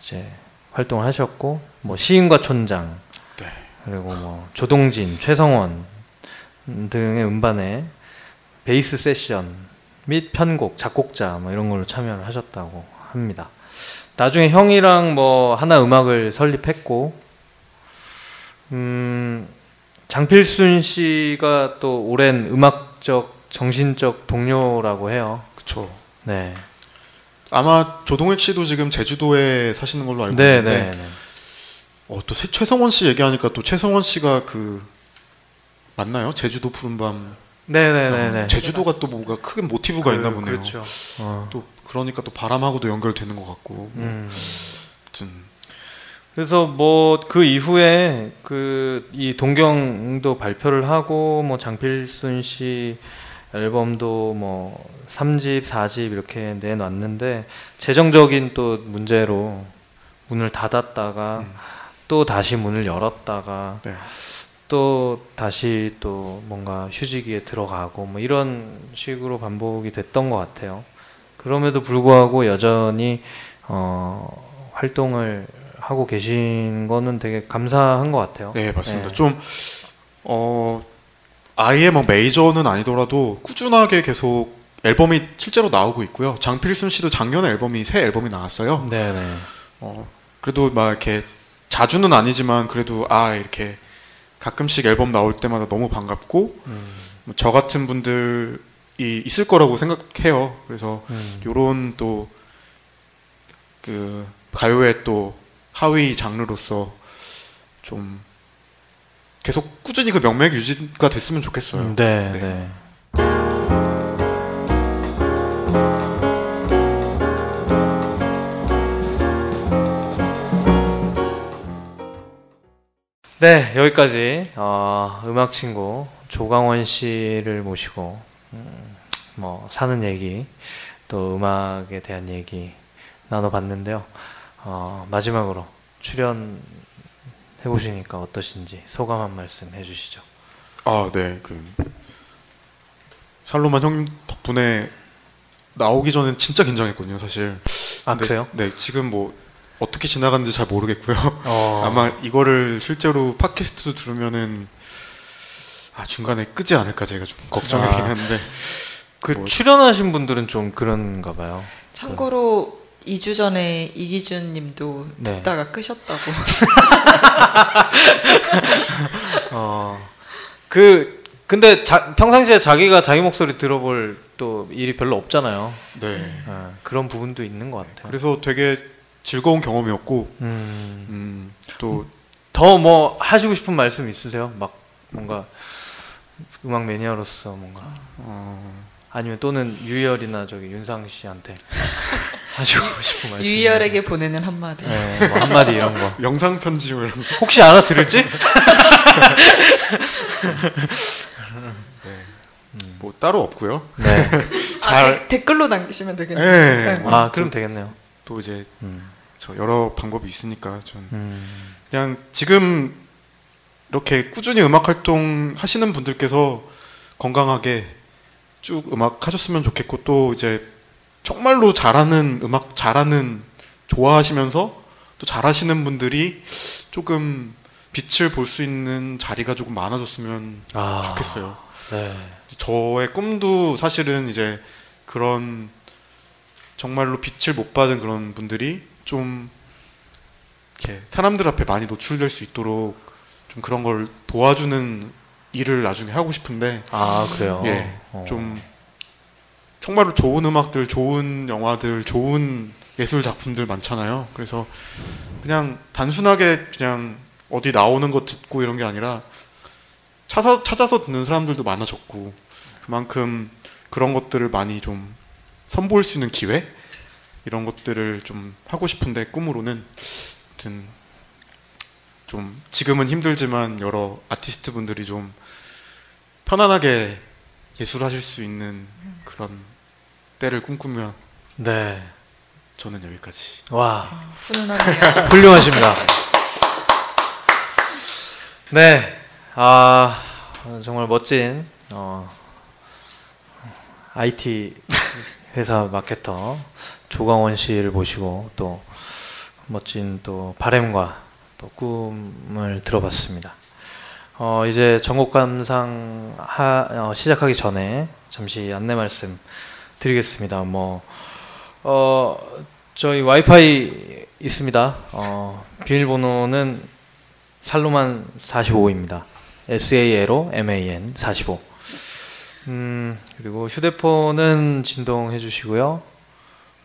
이제 활동을 하셨고 뭐 시인과 촌장 네. 그리고 뭐 조동진, 최성원 등의 음반에 베이스 세션 및 편곡, 작곡자 뭐 이런 걸로 참여를 하셨다고 합니다. 나중에 형이랑 뭐 하나 음악을 설립했고 음 장필순 씨가 또 오랜 음악적 정신적 동료라고 해요. 그렇죠. 네. 아마 조동익 씨도 지금 제주도에 사시는 걸로 알고 네, 있는데 네, 네. 어, 또 세- 최성원 씨 얘기하니까 또 최성원 씨가 그 맞나요? 제주도 푸른밤. 네, 네, 네, 어, 네. 제주도가 또 뭔가 큰 모티브가 있나 보네요. 그렇죠. 어. 또 그러니까 또 바람하고도 연결되는 것 같고. 음. 아무튼 그래서 뭐 그 이후에 그 이 동경도 발표를 하고 뭐 장필순 씨 앨범도 뭐 3집, 4집 이렇게 내놨는데 재정적인 또 문제로 문을 닫았다가 음. 또 다시 문을 열었다가 네. 또 다시 또 뭔가 휴지기에 들어가고 뭐 이런 식으로 반복이 됐던 것 같아요. 그럼에도 불구하고 여전히 어, 활동을 하고 계신 거는 되게 감사한 것 같아요. 네, 맞습니다. 네. 좀 어, 아예 뭐 메이저는 아니더라도 꾸준하게 계속 앨범이 실제로 나오고 있고요. 장필순 씨도 작년에 앨범이 새 앨범이 나왔어요. 네네. 어, 그래도 막 이렇게 자주는 아니지만 그래도 아 이렇게 가끔씩 앨범 나올 때마다 너무 반갑고 음, 뭐저 같은 분들이 있을 거라고 생각해요. 그래서 음. 요런 또 그 가요의 또 하위 장르로서 좀 계속 꾸준히 그 명맥 유지가 됐으면 좋겠어요. 음, 네, 네. 네. 네, 여기까지 어, 음악 친구 조강원 씨를 모시고 음, 뭐 사는 얘기 또 음악에 대한 얘기 나눠봤는데요. 어, 마지막으로 출연 해 보시니까 어떠신지 소감 한 말씀 해주시죠. 아, 네. 그 살로만 형 덕분에 나오기 전엔 진짜 긴장했거든요, 사실. 아 그래요? 네, 지금 뭐 어떻게 지나갔는지 잘 모르겠고요. 어, <laughs> 아마 이거를 실제로 팟캐스트 들으면은 아, 중간에 끄지 않을까 제가 좀 걱정이긴 아. 한데. 그 뭐- 출연하신 분들은 좀 그런가 봐요. 참고로 2주 전에 이기준 님도 네. 듣다가 끄셨다고. <laughs> 어, 그 근데 자, 평상시에 자기가 자기 목소리 들어볼 또 일이 별로 없잖아요. 네. 어, 그런 부분도 있는 것 같아요. 그래서 되게 즐거운 경험이었고 음, 음, 또더 뭐 하시고 싶은 말씀 있으세요? 막 뭔가 음악 매니아로서 뭔가 어, 아니면 또는 유희열이나 저기 윤상 씨한테 <laughs> 하시고 싶은 말씀. 유희열에게 보내는 한마디. 네, 뭐 한마디 이런 거. <laughs> 영상 편지 뭐 이런 거. 혹시 알아들을지? <laughs> 뭐 따로 없고요. 네. 아, 잘- 데- 댓글로 남기시면 되겠네요. 네. 아 그럼 되겠네요. 또 이제 음. 저 여러 방법이 있으니까 전 음. 그냥 지금 이렇게 꾸준히 음악 활동 하시는 분들께서 건강하게 쭉 음악 하셨으면 좋겠고 또 이제 정말로 잘하는 음악 잘하는 좋아하시면서 또 잘하시는 분들이 조금 빛을 볼 수 있는 자리가 조금 많아졌으면 아 좋겠어요. 네. 저의 꿈도 사실은 이제 그런 정말로 빛을 못 받은 그런 분들이 좀 이렇게 사람들 앞에 많이 노출될 수 있도록 좀 그런 걸 도와주는 일을 나중에 하고 싶은데 아 그래요. 예, 어. 좀 정말로 좋은 음악들, 좋은 영화들, 좋은 예술 작품들 많잖아요. 그래서 그냥 단순하게 그냥 어디 나오는 거 듣고 이런 게 아니라 찾아, 찾아서 듣는 사람들도 많아졌고 그만큼 그런 것들을 많이 좀 선보일 수 있는 기회 이런 것들을 좀 하고 싶은데 꿈으로는 아무튼 좀 지금은 힘들지만 여러 아티스트 분들이 좀 편안하게 예술하실 수 있는 그런 때를 꿈꾸며 네. 저는 여기까지. 와 아, 훈훈하네요. <laughs> 훌륭하십니다. 네. 아 정말 멋진 어, IT 회사 마케터 조광원 씨를 모시고 또 멋진 또 바램과 또 꿈을 들어봤습니다. 어, 이제 전곡 감상 하, 어, 시작하기 전에 잠시 안내 말씀 드리겠습니다. 뭐 어, 저희 와이파이 있습니다. 어, 비밀번호는 살로만 45입니다. SALO MAN 45. 음, 그리고 휴대폰은 진동해 주시고요.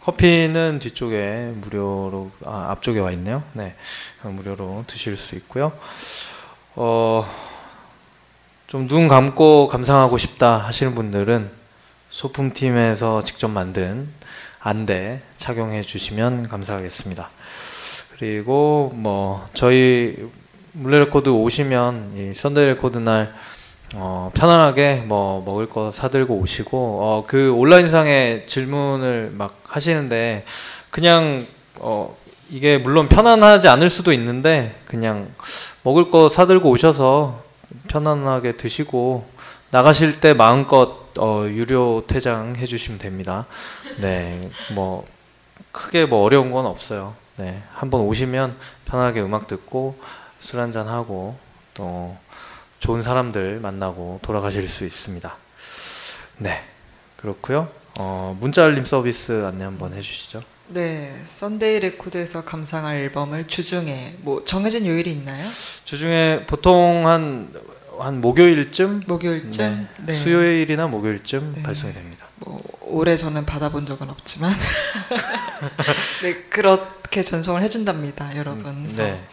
커피는 뒤쪽에 무료로 아, 앞쪽에 와 있네요. 네. 어, 무료로 드실 수 있고요. 어, 좀 눈 감고 감상하고 싶다 하시는 분들은 소품팀에서 직접 만든 안대 착용해 주시면 감사하겠습니다. 그리고 뭐 저희 문래 레코드 오시면 이 썬데이 레코드 날 어, 편안하게 뭐 먹을 거 사들고 오시고 어, 그 온라인상에 질문을 막 하시는데 그냥 어, 이게 물론 편안하지 않을 수도 있는데 그냥 먹을 거 사들고 오셔서 편안하게 드시고 나가실 때 마음껏 어, 유료 퇴장 해 주시면 됩니다. 네, 뭐 크게 뭐 어려운 건 없어요. 네, 한번 오시면 편하게 음악 듣고 술 한잔 하고 또 좋은 사람들 만나고 돌아가실 수 있습니다. 네, 그렇고요. 어, 문자 알림 서비스 안내 한번 해주시죠. 네, 썬데이 레코드에서 감상할 앨범을 주중에 뭐 정해진 요일이 있나요? 주중에 보통 한, 한 목요일쯤, 목요일쯤? 네, 네. 수요일이나 목요일쯤 네. 발송이 됩니다. 뭐 올해 저는 받아본 적은 없지만 <laughs> 네 그렇게 전송을 해준답니다, 여러분. 그래서 네,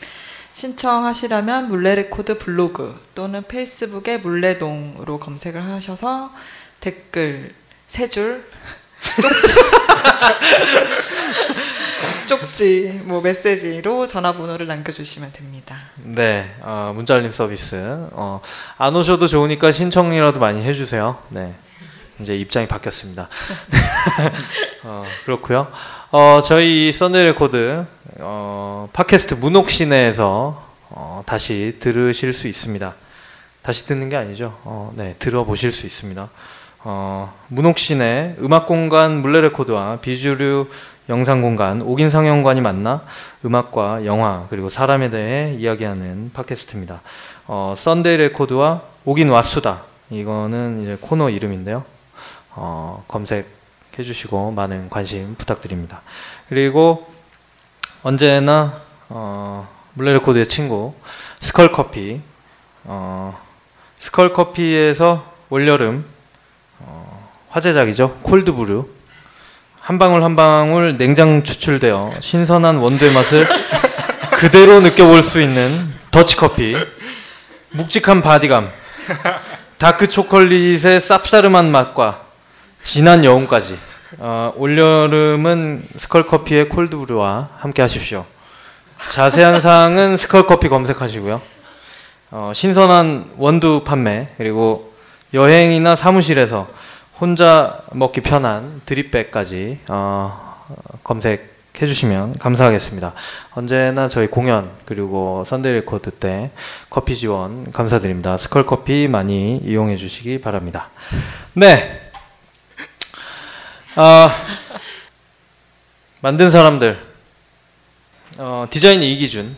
신청하시려면 물레레코드 블로그 또는 페이스북에 물레동으로 검색을 하셔서 댓글 세 줄 <laughs> 쪽지 뭐 메시지로 전화번호를 남겨주시면 됩니다. 네, 어, 문자 알림 서비스. 어, 안 오셔도 좋으니까 신청이라도 많이 해주세요. 네, 이제 입장이 바뀌었습니다. <laughs> 어, 그렇고요. 어, 저희 썬데이 레코드 어, 팟캐스트 문옥씨네에서 어, 다시 들으실 수 있습니다. 다시 듣는 게 아니죠. 어, 네, 들어보실 수 있습니다. 어, 문옥씨네 음악공간 문래레코드와 비주류 영상공간 옥인상영관이 만나 음악과 영화 그리고 사람에 대해 이야기하는 팟캐스트입니다. 어, 썬데이 레코드와 옥인 왔수다 이거는 이제 코너 이름인데요. 어, 검색해 주시고 많은 관심 부탁드립니다. 그리고 언제나 어, 문래레코드의 친구 스컬커피 어, 스컬커피에서 올여름 어, 화제작이죠. 콜드브루. 한 방울 한 방울 냉장 추출되어 신선한 원두의 맛을 <laughs> 그대로 느껴볼 수 있는 더치커피. 묵직한 바디감. 다크 초콜릿의 쌉싸름한 맛과 진한 여운까지. 어, 올여름은 스컬커피의 콜드브루와 함께 하십시오. 자세한 사항은 스컬커피 검색하시고요. 어, 신선한 원두 판매 그리고 여행이나 사무실에서 혼자 먹기 편한 드립백까지 어, 검색해 주시면 감사하겠습니다. 언제나 저희 공연 그리고 선데이 레코드 때 커피 지원 감사드립니다. 스컬 커피 많이 이용해 주시기 바랍니다. 네. 아, 만든 사람들 어, 디자인 이기준,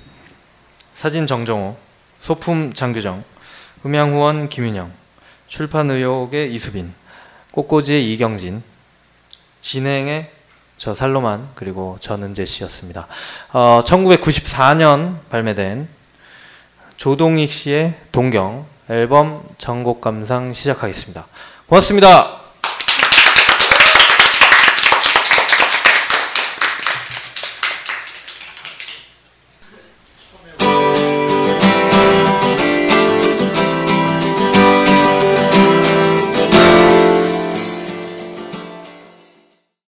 사진 정정호, 소품 장규정, 음향 후원 김윤영, 출판 의혹의 이수빈, 꽃꽂이의 이경진, 진행의 저 살로만 그리고 전은재 씨였습니다. 어, 1994년 발매된 조동익 씨의 동경 앨범 전곡 감상 시작하겠습니다. 고맙습니다.